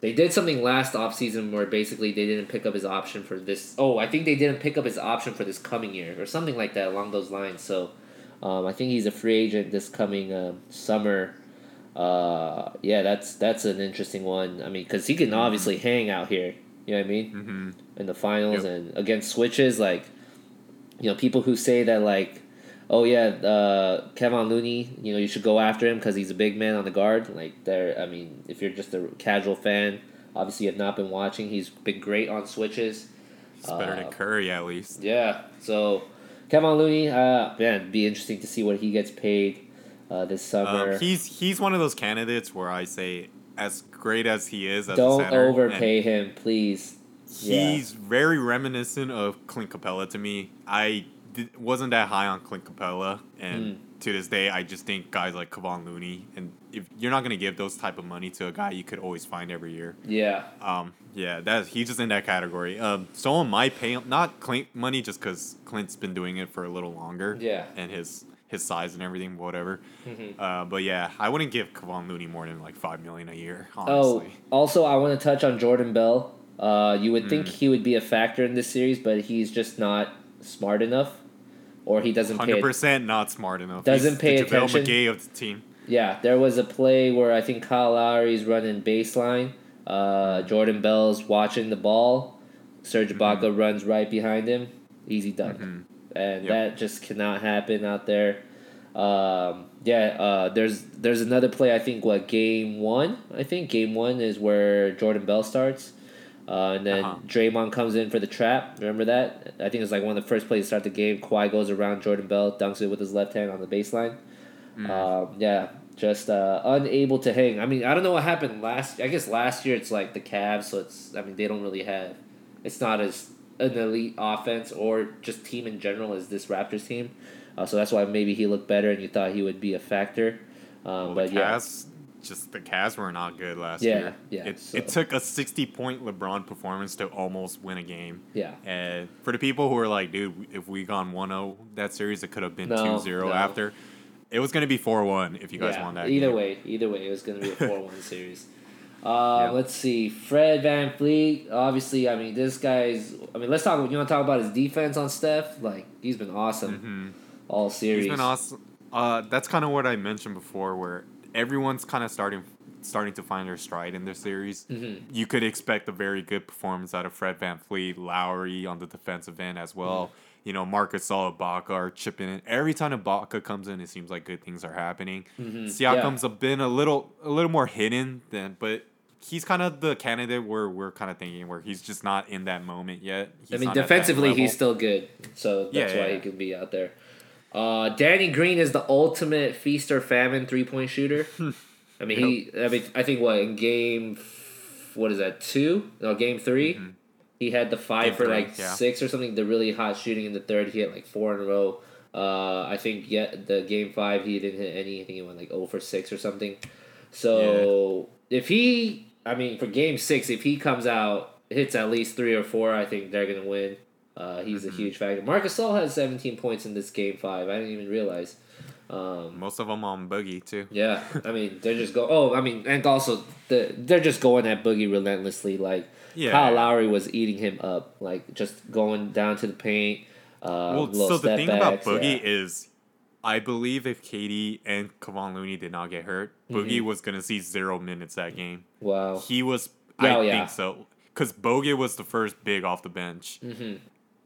they did something last offseason where basically they didn't pick up his option for this. Oh, I think they didn't pick up his option for this coming year or something like that along those lines. So, um, I think he's a free agent this coming um, summer. Uh, yeah, that's that's an interesting one. I mean, because he can obviously hang out here. You know what I mean? Mm-hmm. in the finals Yep. and against switches like you know people who say that like oh yeah uh, Kevin Looney you know you should go after him because he's a big man on the guard like there I mean if you're just a casual fan obviously you have not been watching he's been great on switches It's better than Uh, Curry at least. yeah so Kevin Looney uh, man be interesting to see what he gets paid uh, this summer Um, he's he's one of those candidates where I say, as great as he is as don't a center, overpay him please Yeah. He's very reminiscent of Clint Capela to me. I wasn't that high on Clint Capela, and Mm. to this day, I just think guys like Kevon Looney, and if you're not gonna give those type of money to a guy you could always find every year, yeah um, yeah, that he's just in that category. Um, someone might pay him not Clint money just because Clint's been doing it for a little longer, Yeah. and his his size and everything, whatever. Mhm. Uh, but yeah, I wouldn't give Kevon Looney more than like five million a year, Oh, also, I want to touch on Jordan Bell. Uh, you would think Mm. he would be a factor in this series, but he's just not smart enough, or he doesn't pay. Hundred percent not smart enough. Doesn't He's pay the attention. McGee of the team. Yeah, there was a play where I think Kyle Lowry's running baseline. Uh, Jordan Bell's watching the ball. Serge Mm-hmm. Ibaka runs right behind him. Easy dunk. And Yep. that just cannot happen out there. Um, yeah, uh, there's there's another play. I think what game one. I think game one is where Jordan Bell starts, uh, and then Uh-huh. Draymond comes in for the trap. Remember that? I think it's like one of the first plays to start the game. Kawhi goes around Jordan Bell, dunks it with his left hand on the baseline. Um, yeah, just uh, unable to hang. I mean, I don't know what happened last. I guess last year it's like the Cavs, so it's. I mean, they don't really have. It's not as an elite offense or just team in general as this Raptors team. Uh, so that's why maybe he looked better, and you thought he would be a factor. Um, Well, but the yeah, Cavs, just the Cavs were not good last Yeah, year. yeah, It, so- it took a sixty-point LeBron performance to almost win a game. yeah, And for the people who are like, dude, if we gone 1-0 that series, it could have been No, 2-0 no. after. It was going to be 4-1 if you guys yeah. won that either game. way, either way, it was going to be a [LAUGHS] four-one series. Uh, Yeah. Let's see, Fred VanVleet. Obviously, I mean, this guy's. I mean, let's talk. You want to talk about his defense on Steph? Like, he's been awesome all series. Mm-hmm. He's been awesome. Uh, that's kind of what I mentioned before, where everyone's kind of starting starting to find their stride in this series. Mhm. You could expect a very good performance out of Fred VanVleet, Lowry on the defensive end as well. Mm-hmm. You know, Marcus Ibaka are chipping in. Every time Ibaka comes in, it seems like good things are happening. Mhm. Siakam's a been a little a little more hidden than, but he's kind of the candidate where we're kind of thinking where he's just not in that moment yet. He's I mean, not at that defensively, he's still good, so that's Yeah, why yeah, he yeah. can be out there. Uh, Danny Green is the ultimate feast or famine three point shooter. I mean, he. I mean, I think what in game, what is that two? No, game 3 He had the five Mm-hmm. Game for three, like yeah. six or something. The really hot shooting in the third. He had like four in a row. Uh, I think yeah, the game five he didn't hit any. I think he went like zero for six or something. So if he, I mean, for game six, if he comes out hits at least three or four, I think they're gonna win. Uh, he's Mm-hmm. a huge factor. Marc Gasol had seventeen points in this game five. I didn't even realize. Um, Most of them on Boogie too. yeah, I mean they're just go. Oh, I mean, and also the they're just going at Boogie relentlessly. Like Yeah. Kyle Lowry was eating him up, like just going down to the paint. Uh, Well, so the thing about Boogie yeah. is, I believe if KD and Kevon Looney did not get hurt, Boogie was gonna see zero minutes that game. wow. He was, Yeah, I yeah. think so, because Bogut was the first big off the bench, hmm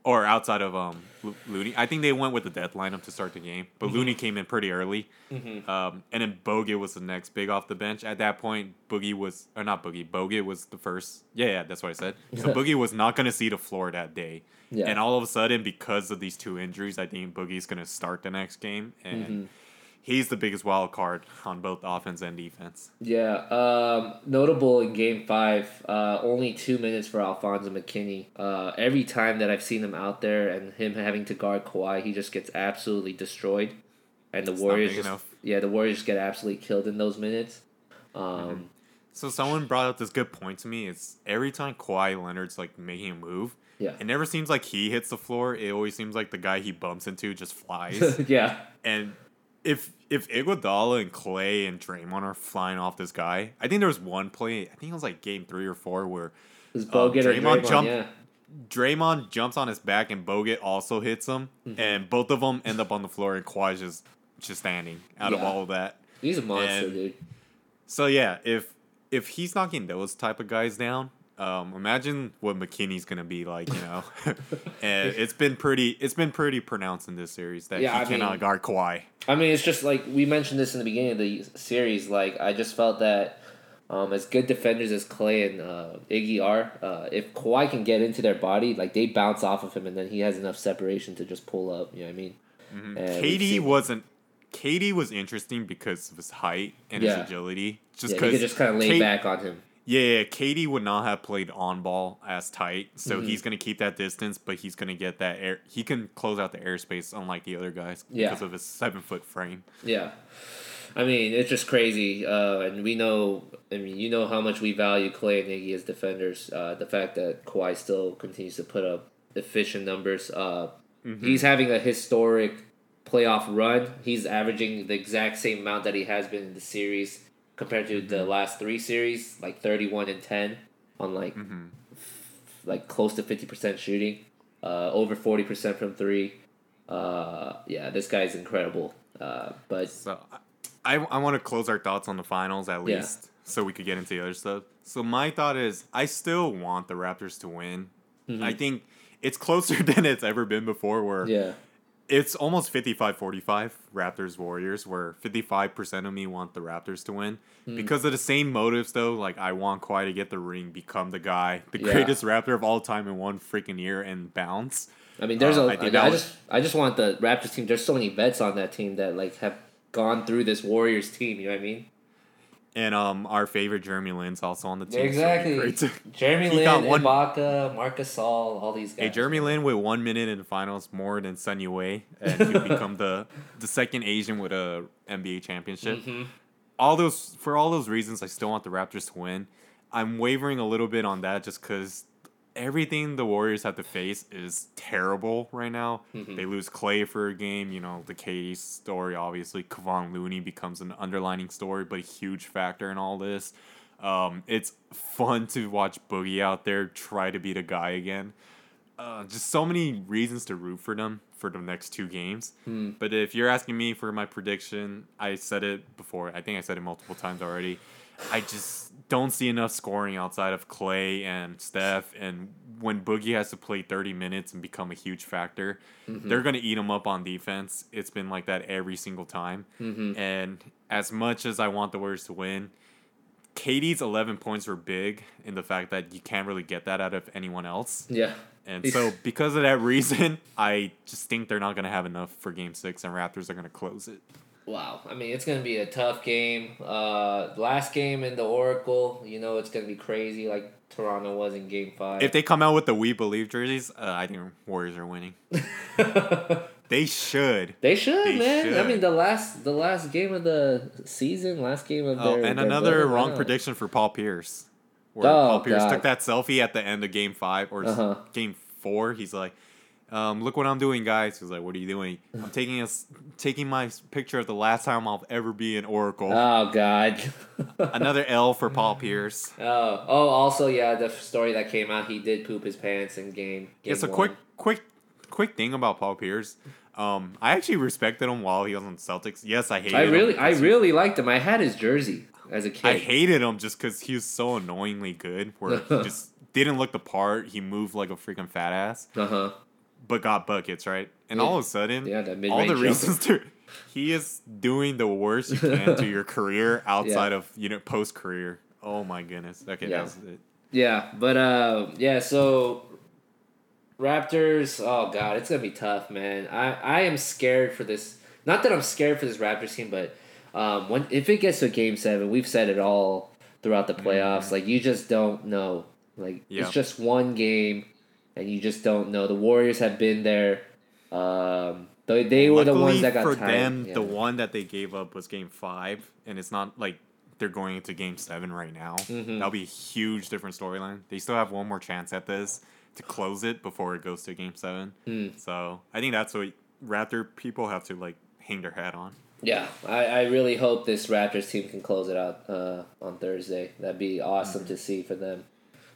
or outside of um Lo- Looney. I think they went with the death lineup to start the game, but Mm-hmm. Looney came in pretty early, hmm um, and then Bogut was the next big off the bench. At that point, Boogie was, or not Boogie, Bogut was the first. Yeah, yeah, that's what I said. So [LAUGHS] Boogie was not gonna see the floor that day. Yeah. And all of a sudden, because of these two injuries, I think Boogie's going to start the next game. And Mhm. He's the biggest wild card on both offense and defense. Yeah, um, notable in Game Five, uh, only two minutes for Alfonzo McKinnie. Uh, every time that I've seen him out there and him having to guard Kawhi, he just gets absolutely destroyed, and the It's Warriors just enough. yeah, the Warriors get absolutely killed in those minutes. Um, So someone brought up this good point to me. It's every time Kawhi Leonard's like making a move, Yeah, it never seems like he hits the floor. It always seems like the guy he bumps into just flies. [LAUGHS] yeah, and if if Iguodala and Clay and Draymond are flying off this guy, I think there was one play. I think it was like game three or four where and Draymond Draymond. jumped- Yeah, Draymond jumps on his back and Bogut also hits him, Mm-hmm. and both of them end up on the floor, and Kawhi's just just standing out of all of that. he's a monster, And- dude. So yeah, if if he's knocking those type of guys down, um, imagine what McKinnie's gonna be like. You know, [LAUGHS] and it's been pretty it's been pretty pronounced in this series that Yeah, he I cannot mean- guard Kawhi. I mean, it's just like we mentioned this in the beginning of the series. Like, I just felt that um, as good defenders as Clay and uh, Iggy are, uh, if Kawhi can get into their body, like they bounce off of him, and then he has enough separation to just pull up. You know what I mean? We've KD wasn't. KD was interesting because of his height and Yeah. his agility. Just because could just kind of lay Kate- back on him. Yeah, KD would not have played on ball as tight, so Mhm. he's gonna keep that distance, but he's gonna get that air. He can close out the airspace, unlike the other guys, Yeah. because of his seven foot frame. Yeah. I mean, it's just crazy, uh, and we know. I mean, you know how much we value Clay and Iggy as defenders. Uh, the fact that Kawhi still continues to put up efficient numbers. Uh, Mm-hmm. He's having a historic playoff run. He's averaging the exact same amount that he has been in the series compared to Mm-hmm. the last three series, like thirty-one and ten, on like Mm-hmm. like close to fifty percent shooting, uh, over forty percent from three. Uh, yeah, this guy's incredible. Uh, but So I, I want to close our thoughts on the finals at Yeah. least so we could get into the other stuff. So my thought is I still want the Raptors to win. I think it's closer [LAUGHS] than it's ever been before where yeah, it's almost 55-45 Raptors Warriors where 55% of me want the Raptors to win. Hmm. Because of the same motives though, like I want Kawhi to get the ring, become the guy, the Yeah. greatest Raptor of all time in one freaking year and bounce. I mean, there's Uh, a. I I, think I was- just I just want the Raptors team. There's so many vets on that team that like have gone through this Warriors team. You know what I mean? And um our favorite Jeremy Lin's also on the team. so great to- [LAUGHS] Jeremy Lin, one- Ibaka, Marc Gasol, all these guys. Hey, Jeremy Lin with one minute in the finals more than Sun Yue, and he'll [LAUGHS] become the the second Asian with a NBA championship. Mhm. All those for all those reasons, I still want the Raptors to win. I'm wavering a little bit on that just because everything the Warriors have to face is terrible right now. Mhm. They lose Clay for a game. You know the KD story. Obviously, Kevon Looney becomes an underlining story, but a huge factor in all this. Um, it's fun to watch Boogie out there try to be the guy again. Uh, just so many reasons to root for them for the next two games. Hmm. But if you're asking me for my prediction, I said it before. I think I said it multiple times already. I just don't see enough scoring outside of Clay and Steph. And when Boogie has to play 30 minutes and become a huge factor, Mm-hmm. they're going to eat him up on defense. It's been like that every single time. Mhm. And as much as I want the Warriors to win, KD's 11 points were big in the fact that you can't really get that out of anyone else. Yeah. And so, [LAUGHS] because of that reason, I just think they're not going to have enough for game six, and Raptors are going to close it. Wow. I mean, it's gonna be a tough game. Uh, last game in the Oracle, you know, it's gonna be crazy like Toronto was in Game Five. If they come out with the We Believe jerseys, uh, I think Warriors are winning. [LAUGHS] They should. They should, They man. I mean, the last the last game of the season, last game of Oh, their and their another wrong prediction for Paul Pierce. Where Oh, Paul Pierce God. took that selfie at the end of game five or Uh-huh. game four. He's like, um, look what I'm doing, guys. He's like, what are you doing? I'm [LAUGHS] taking a, taking my picture of the last time I'll ever be in Oracle. Oh God. [LAUGHS] Another L for Paul [LAUGHS] Pierce. Oh, oh, also, yeah, the story that came out, he did poop his pants in game. game It's a one. quick, quick, quick thing about Paul Pierce. Um, I actually respected him while he was on Celtics. Yes, I hated I him really, I because he- really liked him. I had his jersey as a kid. I hated him just because he was so annoyingly good. Where he just didn't look the part. He moved like a freaking fat ass, Uh huh. But got buckets right. And Yeah. all of a sudden, Yeah, all the reasons to [LAUGHS] he is doing the worst you can to your [LAUGHS] career outside of you know post career. Oh my goodness. Okay, Yeah. that's it. Yeah, but uh, yeah. So Raptors. Oh God, it's gonna be tough, man. I I am scared for this. Not that I'm scared for this Raptors team, but um, when if it gets to game seven, we've said it all throughout the playoffs. Like you just don't know. Like Mm-hmm. Yeah. it's just one game, and you just don't know. The Warriors have been there. Um, they, they were the ones that got for tired. them. yeah. The one that they gave up was game five, and it's not like they're going into game seven right now. Mhm. That'll be a huge different storyline. They still have one more chance at this to close it before it goes to game seven. Mm. So I think that's what Raptor people have to like hang their hat on. Yeah, I, I really hope this Raptors team can close it out uh, on Thursday. That'd be awesome to see for them.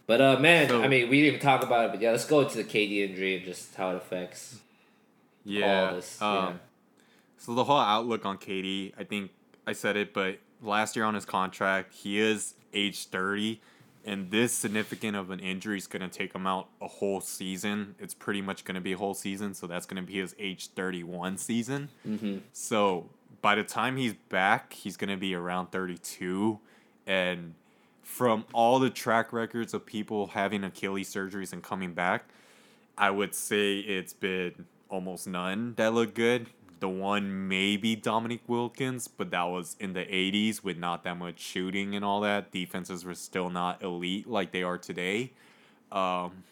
But uh, man, So- I mean, we didn't even talk about it, but yeah, let's go into the KD injury and just how it affects. Yeah. this, um, yeah. So the whole outlook on KD, I think I said it, but last year on his contract, he is age thirty, and this significant of an injury is going to take him out a whole season. It's pretty much going to be a whole season, so that's going to be his age thirty one season. Mm-hmm. So by the time he's back, he's going to be around 32. And from all the track records of people having Achilles surgeries and coming back, I would say it's been almost none that look good. The one maybe Dominique Wilkins, but that was in the 80s with not that much shooting and all that. Defenses were still not elite like they are today. Um,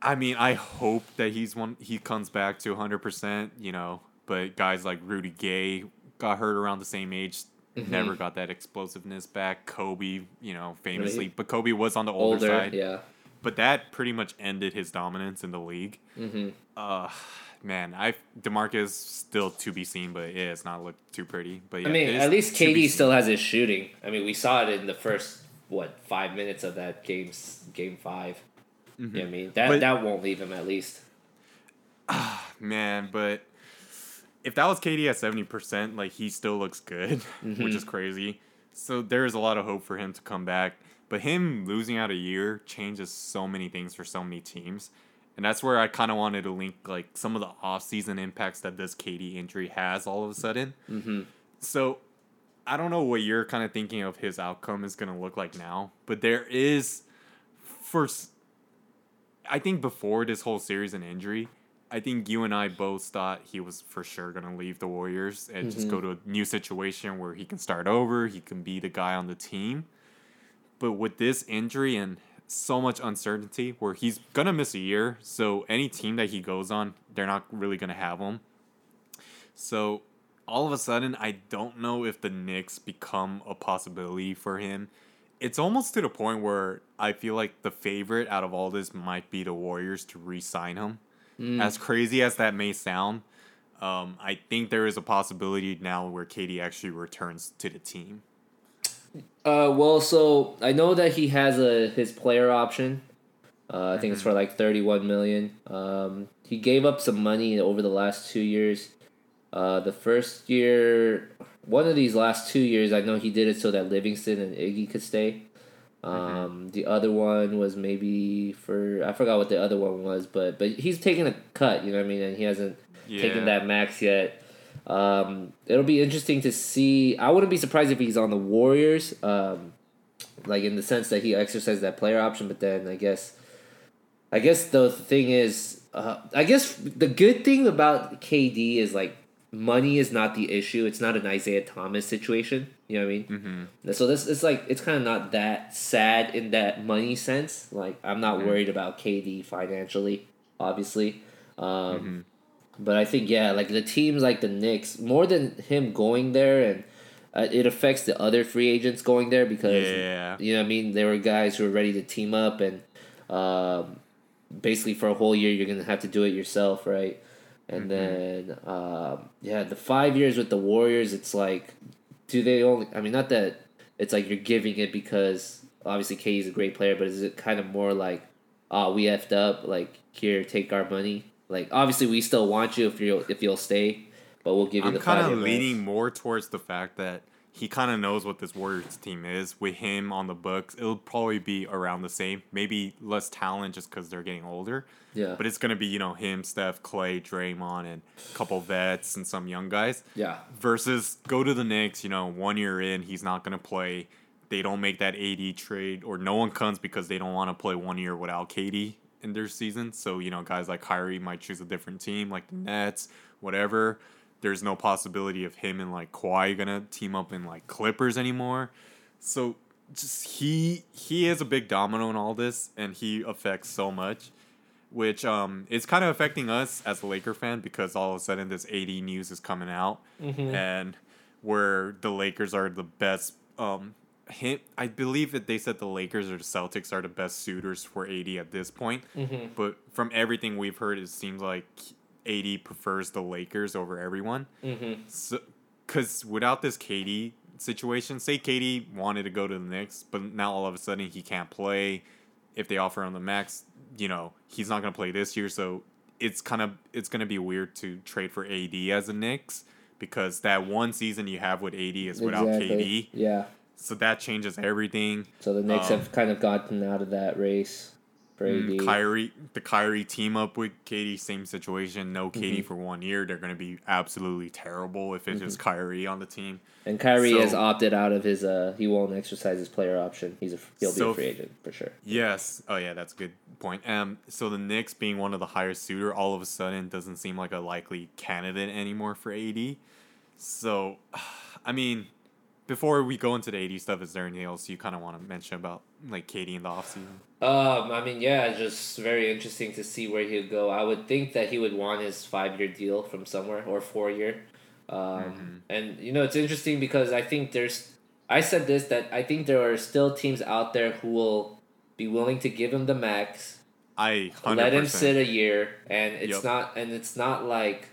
I mean, I hope that he's one. He comes back to 100. percent You know, but guys like Rudy Gay got hurt around the same age. Mhm. Never got that explosiveness back. Kobe, you know, famously, Really? but Kobe was on the older, Older, side. yeah. But that pretty much ended his dominance in the league. Mm-hmm. Uh, man, I Demarcus still to be seen, but yeah, it's not looked too pretty. But yeah, I mean, at least KD still has his shooting. I mean, we saw it in the first what five minutes of that game's game 5 You know what I mean? That Mm-hmm. But- that won't leave him at least. man, but if that was KD at seventy percent, like he still looks good, mm-hmm. [LAUGHS] which is crazy. So there is a lot of hope for him to come back. But him losing out a year changes so many things for so many teams. And that's where I kind of wanted to link like some of the off-season impacts that this KD injury has all of a sudden. Mm-hmm. So I don't know what you're kind of thinking of his outcome is going to look like now, but there is first I think before this whole series and injury, I think you and I both thought he was for sure going to leave the Warriors and mm-hmm. just go to a new situation where he can start over, he can be the guy on the team. But with this injury and so much uncertainty where he's going to miss a year, so any team that he goes on, they're not really going to have him. So all of a sudden, I don't know if the Knicks become a possibility for him. It's almost to the point where I feel like the favorite out of all this might be the Warriors to re sign him. Mm. As crazy as that may sound, um, I think there is a possibility now where KD actually returns to the team. Uh, well, so I know that he has a his player option. Uh, I think mm-hmm. it's for like thirty one million. Um, he gave up some money over the last two years. Uh, the first year, one of these last two years, I know he did it so that Livingston and Iggy could stay. Mm-hmm. Um. The other one was maybe for I forgot what the other one was, but but he's taking a cut. You know what I mean? And he hasn't yeah. taken that max yet. Um, it'll be interesting to see. I wouldn't be surprised if he's on the Warriors, um, like in the sense that he exercised that player option. But then I guess, I guess the thing is, uh, I guess the good thing about KD is like money is not the issue. It's not an Isaiah Thomas situation. You know what I mean? Mm-hmm. So this it's like it's kind of not that sad in that money sense. Like I'm not mm-hmm. worried about KD financially, obviously. Um, mm-hmm. But I think yeah, like the teams like the Knicks, more than him going there, and uh, it affects the other free agents going there because yeah. you know what I mean. There were guys who were ready to team up, and um, basically for a whole year you're gonna have to do it yourself, right? And mm-hmm. then um, yeah, the five years with the Warriors, it's like, do they only? I mean, not that it's like you're giving it because obviously K is a great player, but is it kind of more like, ah, oh, we effed up, like here, take our money. Like obviously we still want you if you if you'll stay, but we'll give you. I'm kind of leaning more towards the fact that he kind of knows what this Warriors team is. With him on the books, it'll probably be around the same. Maybe less talent just because they're getting older. Yeah. But it's gonna be you know him, Steph, Clay, Draymond, and a couple vets and some young guys. Yeah. Versus go to the Knicks. You know, one year in, he's not gonna play. They don't make that AD trade, or no one comes because they don't want to play one year without KD in their season. So you know, guys like Kyrie might choose a different team, like the Nets, whatever there's no possibility of him and like Kawhi gonna team up in like Clippers anymore. So just he he is a big domino in all this, and he affects so much, which um is kind of affecting us as a Laker fan because all of a sudden this AD news is coming out, mm-hmm. and where the Lakers are the best. Um, hint, I believe that they said the Lakers or the Celtics are the best suitors for AD at this point. Mm-hmm. But from everything we've heard, it seems like AD prefers the Lakers over everyone. Mm-hmm. So, because without this KD situation, say KD wanted to go to the Knicks, but now all of a sudden he can't play. If they offer him the max, you know he's not going to play this year, so it's kind of it's going to be weird to trade for AD as a Knicks because that one season you have with AD is without KD. Yeah. So that changes everything. So the Knicks um, have kind of gotten out of that race. Brady. Mm, Kyrie, the Kyrie team up with KD, same situation. No KD mm-hmm. for one year. They're going to be absolutely terrible if it's mm-hmm. just Kyrie on the team. And Kyrie so, has opted out of his. Uh, he won't exercise his player option. He's a he'll so, be a free agent for sure. Yes. Oh yeah, that's a good point. Um. So the Knicks being one of the higher suitor, all of a sudden doesn't seem like a likely candidate anymore for AD. So, [SIGHS] I mean, before we go into the AD stuff, is there anything else you kind of want to mention about like KD in the offseason? Um, I mean, yeah, just very interesting to see where he'd go. I would think that he would want his five year deal from somewhere or four year. Um, mm-hmm. and you know, it's interesting because I think there's, I said this that I think there are still teams out there who will be willing to give him the max. I 100%. let him sit a year, and it's yep. not, and it's not like,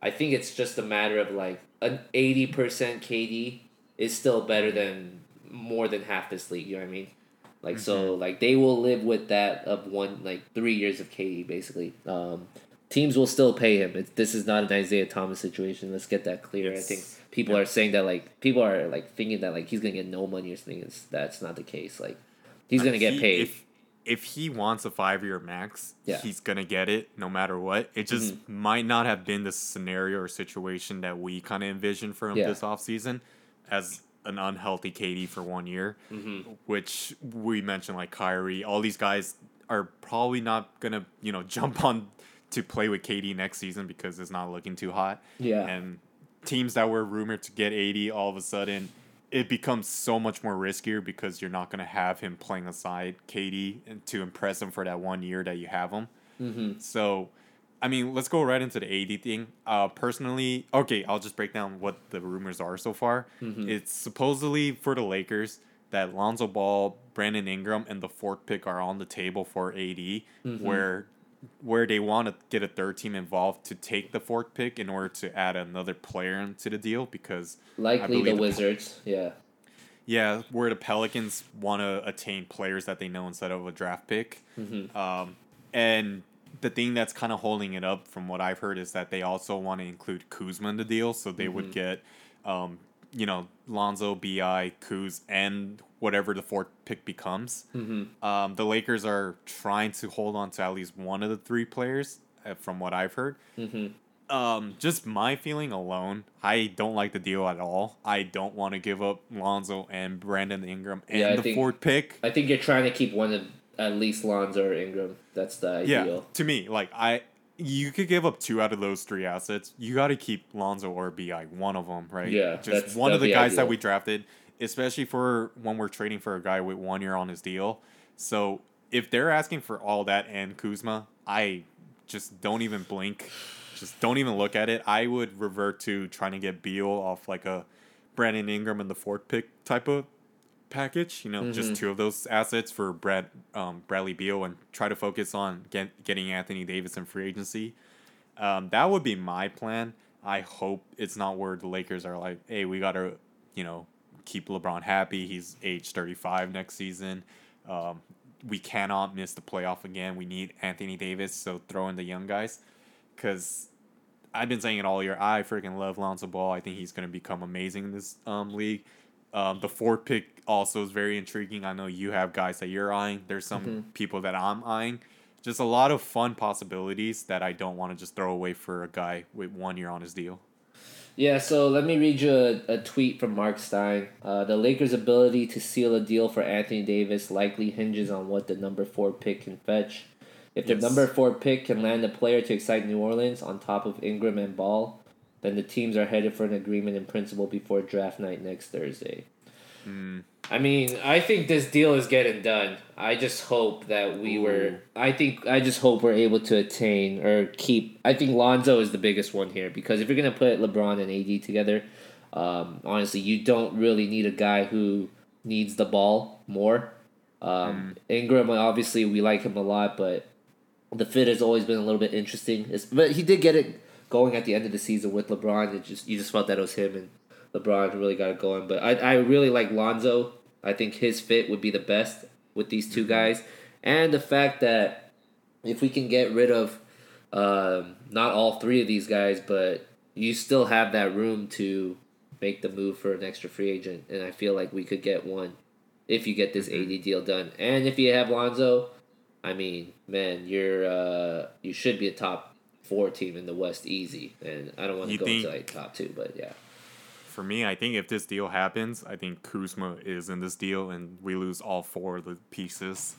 I think it's just a matter of like an eighty percent KD is still better than more than half this league. You know what I mean? Like mm-hmm. so, like they will live with that of one like three years of KD basically. Um, teams will still pay him. It's, this is not an Isaiah Thomas situation. Let's get that clear. I think people yeah. are saying that like people are like thinking that like he's gonna get no money or something. It's, that's not the case. Like he's gonna get He- paid. If, if he wants a five year max, Yeah. Mm-hmm. he's gonna get it no matter what. It just might not have been the scenario or situation that we kind of envisioned for him Yeah. this offseason as an unhealthy KD for one year, Mm-hmm. which we mentioned like Kyrie. All these guys are probably not gonna you know [LAUGHS] jump on to play with KD next season because it's not looking too hot. Yeah. and teams that were rumored to get AD all of a sudden it becomes so much more riskier because you're not going to have him playing aside KD and to impress him for that one year that you have him. mm-hmm. So, I mean, let's go right into the AD thing. Uh, personally, okay, I'll just break down what the rumors are so far. Mm-hmm. It's supposedly for the Lakers that Lonzo Ball, Brandon Ingram, and the fourth pick are on the table for AD, Mm-hmm. where where they want to get a third team involved to take the fourth pick in order to add another player into the deal because Likely the the- Wizards. Yeah. yeah, where the Pelicans want to attain players that they know instead of a draft pick. Mm-hmm. Um, and the thing that's kind of holding it up, from what I've heard, is that they also want to include Kuzma in the deal, so they would get, um, you know, Lonzo, Bi, Kuz, and whatever the fourth pick becomes. Mm-hmm. Um, the Lakers are trying to hold on to at least one of the three players, uh, from what I've heard. Mm-hmm. Um, just my feeling alone, I don't like the deal at all. I don't want to give up Lonzo and Brandon Ingram and Yeah, the think- fourth pick. I think you're trying to keep one of at least Lonzo or Ingram. That's the ideal. Yeah, to me, like I, you could give up two out of those three assets. You got to keep Lonzo or Bi, one of them, right? Yeah, just one of the guys that we drafted, especially for when we're trading for a guy with one year on his deal. So if they're asking for all that and Kuzma, I just don't even blink. Just don't even look at it. I would revert to trying to get Beal off like a Brandon Ingram and the fourth pick type of package. You know, Mm-hmm. just two of those assets for Brad um, Bradley Beal and try to focus on get, getting Anthony Davis in free agency. Um, that would be my plan. I hope it's not where the Lakers are like, hey, we got to, you know, keep LeBron happy. He's age 35 next season. Um, we cannot miss the playoff again. We need Anthony Davis, so throw in the young guys. Because I've been saying it all year. I freaking love Lonzo Ball. I think he's going to become amazing in this um, league. Um, the fourth pick also is very intriguing. I know you have guys that you're eyeing. There's some people that I'm eyeing. Just a lot of fun possibilities that I don't want to just throw away for a guy with one year on his deal. Yeah, so let me read you a, a tweet from Marc Stein. Uh, the Lakers' ability to seal a deal for Anthony Davis likely hinges on what the number four pick can fetch. If the number four pick can land a player to excite New Orleans on top of Ingram and Ball, then the teams are headed for an agreement in principle before draft night next Thursday. I mean, I think this deal is getting done. I just hope that we were. I think I just hope we're able to attain or keep. I think Lonzo is the biggest one here because if you're gonna put LeBron and AD together, um, honestly, you don't really need a guy who needs the ball more. Um, Ingram, obviously, we like him a lot, but the fit has always been a little bit interesting. It's, but he did get it going at the end of the season with LeBron. It just you just felt that it was him and LeBron really got it going. But I I really like Lonzo. I think his fit would be the best with these two guys, and the fact that if we can get rid of um, not all three of these guys, but you still have that room to make the move for an extra free agent, and I feel like we could get one if you get this AD deal done, and if you have Lonzo, I mean, man, you're uh, you should be a top four team in the West easy, and I don't want to You go think- into like top two, but yeah. For me, I think if this deal happens, I think Kuzma is in this deal and we lose all four of the pieces,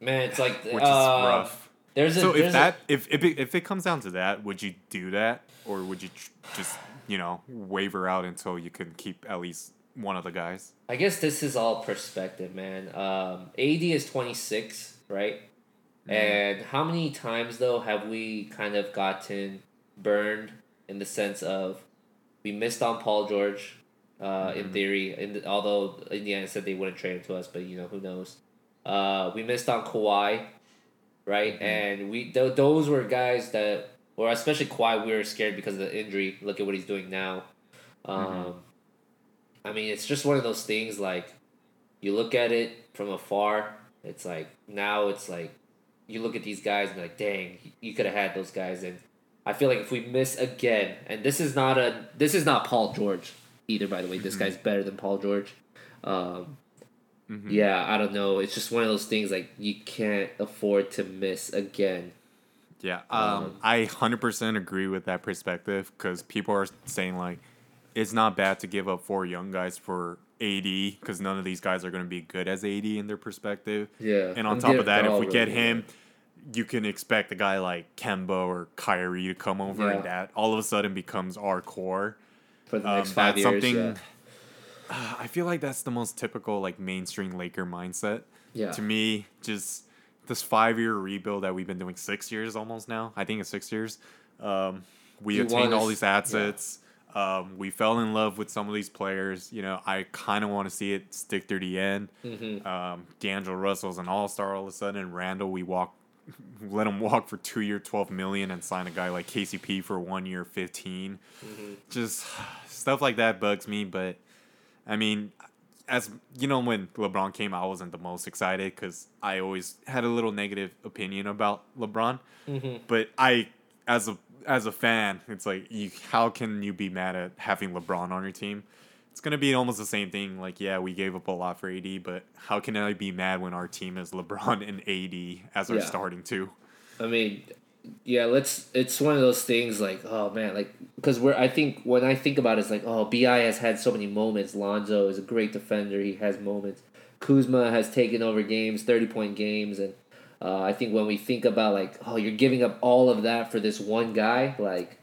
Man, it's like which is uh, rough. There's a So there's if a- that if if it, if it comes down to that, would you do that or would you tr- just you know waver out until you can keep at least one of the guys? I guess this is all perspective, man. Um, AD is 26, right? And how many times, though, have we kind of gotten burned in the sense of we missed on Paul George, uh, in theory, in the, although Indiana said they wouldn't trade him to us, but, you know, who knows. Uh, we missed on Kawhi, right? And we th- those were guys that, or especially Kawhi, we were scared because of the injury. Look at what he's doing now. Um, I mean, it's just one of those things like you look at it from afar, it's like now it's like you look at these guys and like, dang, you could have had those guys. And I feel like if we miss again, and this is not a this is not Paul George either. By the way, this guy's better than Paul George. Um, Yeah, I don't know. It's just one of those things like you can't afford to miss again. Yeah, um, I hundred percent agree with that perspective because people are saying like it's not bad to give up four young guys for AD because none of these guys are going to be good as AD in their perspective. Yeah, and on and top of that, if we get him, you can expect a guy like Kemba or Kyrie to come over, Yeah. and that all of a sudden becomes our core. For the Um, next five that's years, something. yeah. Uh, [SIGHS] I feel like that's the most typical like mainstream Laker mindset. Yeah. To me, just this five year rebuild that we've been doing six years almost now. I think it's six years. Um, we You attained wanna all these assets. Um, we fell in love with some of these players. You know, I kind of want to see it stick through the end. Mm-hmm. Um, D'Angelo Russell's an all star all of a sudden. Randle, we walk, [LAUGHS] let him walk for two year, twelve million, and sign a guy like KCP for one year, 15 Mm-hmm. Just [SIGHS] stuff like that bugs me. But I mean, as you know, when LeBron came, I wasn't the most excited because I always had a little negative opinion about LeBron. Mm-hmm. But I, as a as a fan, it's like you. How can you be mad at having LeBron on your team? It's gonna be almost the same thing. Like, yeah, we gave up a lot for AD, but how can I be mad when our team is LeBron and AD as our Yeah. starting two? I mean, yeah, let's. It's one of those things like, oh man, like because we're. I think when I think about it, it's like, oh, Bi has had so many moments. Lonzo is a great defender. He has moments. Kuzma has taken over games, thirty point games, and uh, I think when we think about like, oh, you're giving up all of that for this one guy, like.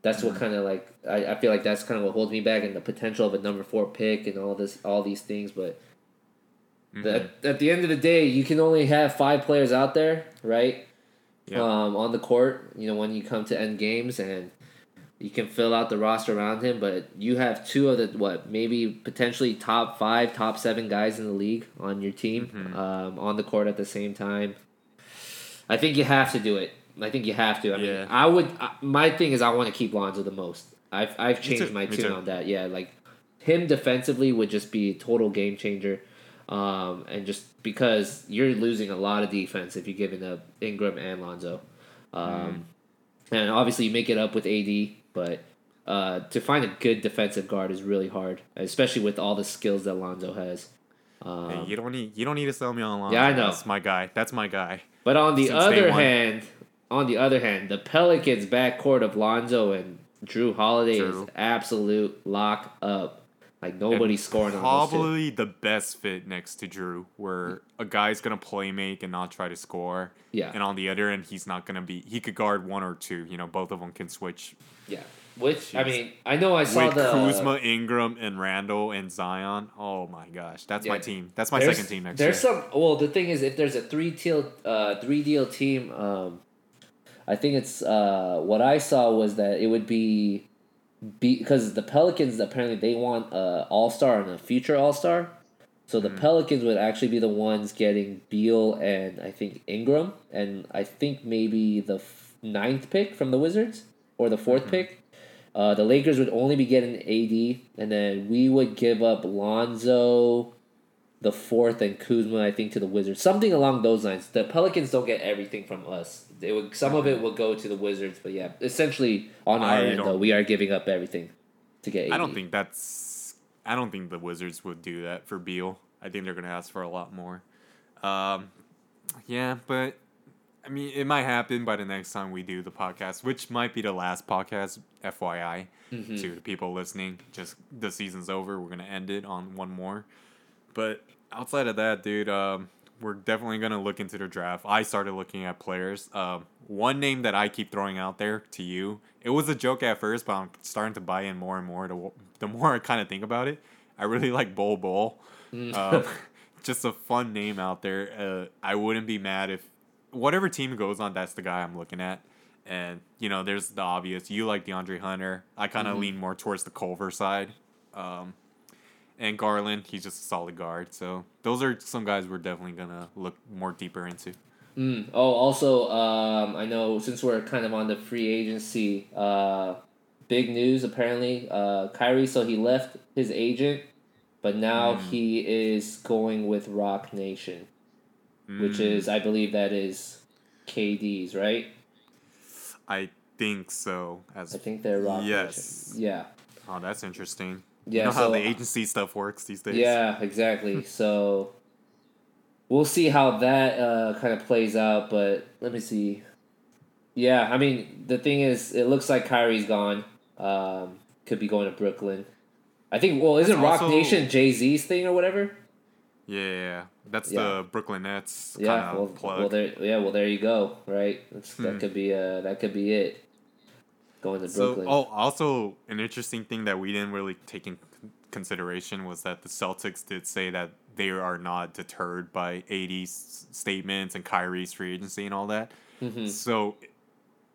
That's what kind of like I, I feel like that's kind of what holds me back and the potential of a number four pick and all this all these things but the, at the end of the day you can only have five players out there right Yeah. um, on the court. You know, when you come to end games and you can fill out the roster around him, but you have two of the what maybe potentially top five, top seven guys in the league on your team um, on the court at the same time. I think you have to do it. I think you have to. I mean, Yeah. I would. I, my thing is, I want to keep Lonzo the most. I've I've changed my tune on that. Yeah, like him defensively would just be a total game changer. Um, and just because you're losing a lot of defense if you're giving up Ingram and Lonzo. Um, And obviously you make it up with AD, but uh, to find a good defensive guard is really hard, especially with all the skills that Lonzo has. Um, Hey, you don't need you don't need to sell me on Lonzo. Yeah, I know. That's my guy. That's my guy. But on the Since other hand, on the other hand, the Pelicans backcourt of Lonzo and Jrue Holiday True. is absolute lock up. Like nobody's scoring on those. Probably the best fit next to Jrue, where a guy's gonna play make and not try to score. Yeah. And on the other end, he's not gonna be. He could guard one or two. You know, both of them can switch. Yeah. Which I mean, I know I saw With the Kuzma, Ingram, and Randle and Zion. Oh my gosh, that's my team. That's my There's- second team next There's year. some. Well, the thing is, if there's a three deal, uh, three deal team, um, I think it's uh, what I saw was that it would be, because the Pelicans apparently they want a All Star and a future All Star, so Mm-hmm. the Pelicans would actually be the ones getting Beal and I think Ingram and I think maybe the f- ninth pick from the Wizards or the 4th Mm-hmm. pick. Uh, the Lakers would only be getting AD, and then we would give up Lonzo, the fourth, and Kuzma, I think, to the Wizards. Something along those lines. The Pelicans don't get everything from us. They would, some of it will go to the Wizards, but yeah, essentially on our I end, though, we are giving up everything to get AD. I don't think that's. I don't think the Wizards would do that for Beal. I think they're gonna ask for a lot more. Um, yeah, but I mean, it might happen by the next time we do the podcast, which might be the last podcast. FYI, Mm-hmm. to the people listening, just the season's over. We're gonna end it on one more. But outside of that, dude, um, we're definitely gonna look into the draft. I started looking at players. Um, one name that I keep throwing out there to you. It was a joke at first, but I'm starting to buy in more and more. The, the more I kind of think about it, I really [LAUGHS] like Bol Bol. Um, [LAUGHS] just a fun name out there. Uh, I wouldn't be mad if whatever team goes on, that's the guy I'm looking at. And you know, there's the obvious. You like DeAndre Hunter. I kind of Mhm. lean more towards the Culver side. Um, and Garland, he's just a solid guard. So those are some guys we're definitely gonna look more deeper into. Mm. Oh, also, um, I know since we're kind of on the free agency, uh, big news apparently. Uh, Kyrie, so he left his agent, but now Mm. he is going with Roc Nation, which Mm. is, I believe, that is KD's, right? I think so. As I think they're Rockets. Yes. Yeah. oh, that's interesting. Yeah. you know how the agency stuff works these days. Yeah, exactly. [LAUGHS] so we'll see how that uh, kind of plays out. But let me see. Yeah, I mean the thing is, it looks like Kyrie's gone. Um, could be going to Brooklyn. I think. Well, isn't Roc also- Nation Jay Z's thing or whatever? Yeah, that's Yeah. the Brooklyn Nets kind Yeah. of Well, plug. well, there. Yeah. Well, there you go. Right. Hmm. That could be. Uh, that could be it. Going to So, Brooklyn. oh, also an interesting thing that we didn't really take in consideration was that the Celtics did say that they are not deterred by AD's statements and Kyrie's free agency and all that. Mhm. So,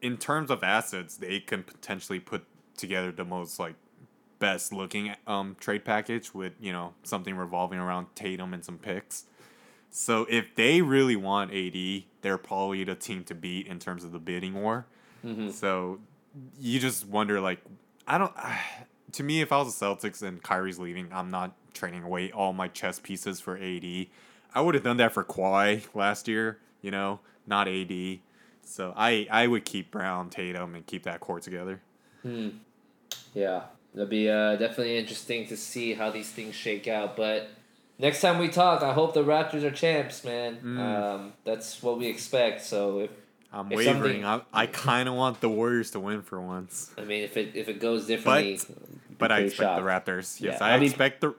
in terms of assets, they can potentially put together the most like best looking um trade package with you know something revolving around Tatum and some picks. So if they really want AD, they're probably the team to beat in terms of the bidding war. Mhm. So you just wonder, like, I don't. [SIGHS] To me, if I was the Celtics and Kyrie's leaving, I'm not trading away all my chess pieces for AD. I would have done that for Kawhi last year, you know, not AD. So I I would keep Brown, Tatum, and keep that core together. Hmm. Yeah, it'll be uh, definitely interesting to see how these things shake out. But next time we talk, I hope the Raptors are champs, man. Mm. Um, that's what we expect. So if I'm If wavering. I, I kind of want the Warriors to win for once, I mean, if it if it goes differently, but I expect shocked. the Raptors. Yes, Yeah, I, I mean- expect the.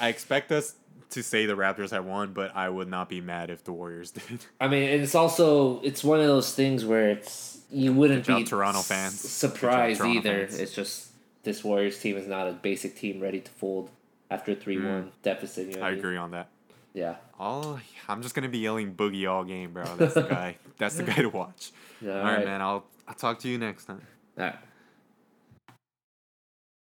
I expect us to say the Raptors have won, but I would not be mad if the Warriors [LAUGHS] did. I mean, and it's also it's one of those things where it's you wouldn't be Toronto fans. Surprised Toronto either. fans. It's just this Warriors team is not a basic team ready to fold after a three one hmm. deficit. You know. I mean? agree on that. Yeah. Oh, I'm just gonna be yelling boogie all game, bro. That's the [LAUGHS] guy. That's the guy to watch. Yeah, all right, man. I'll I'll talk to you next time. All right.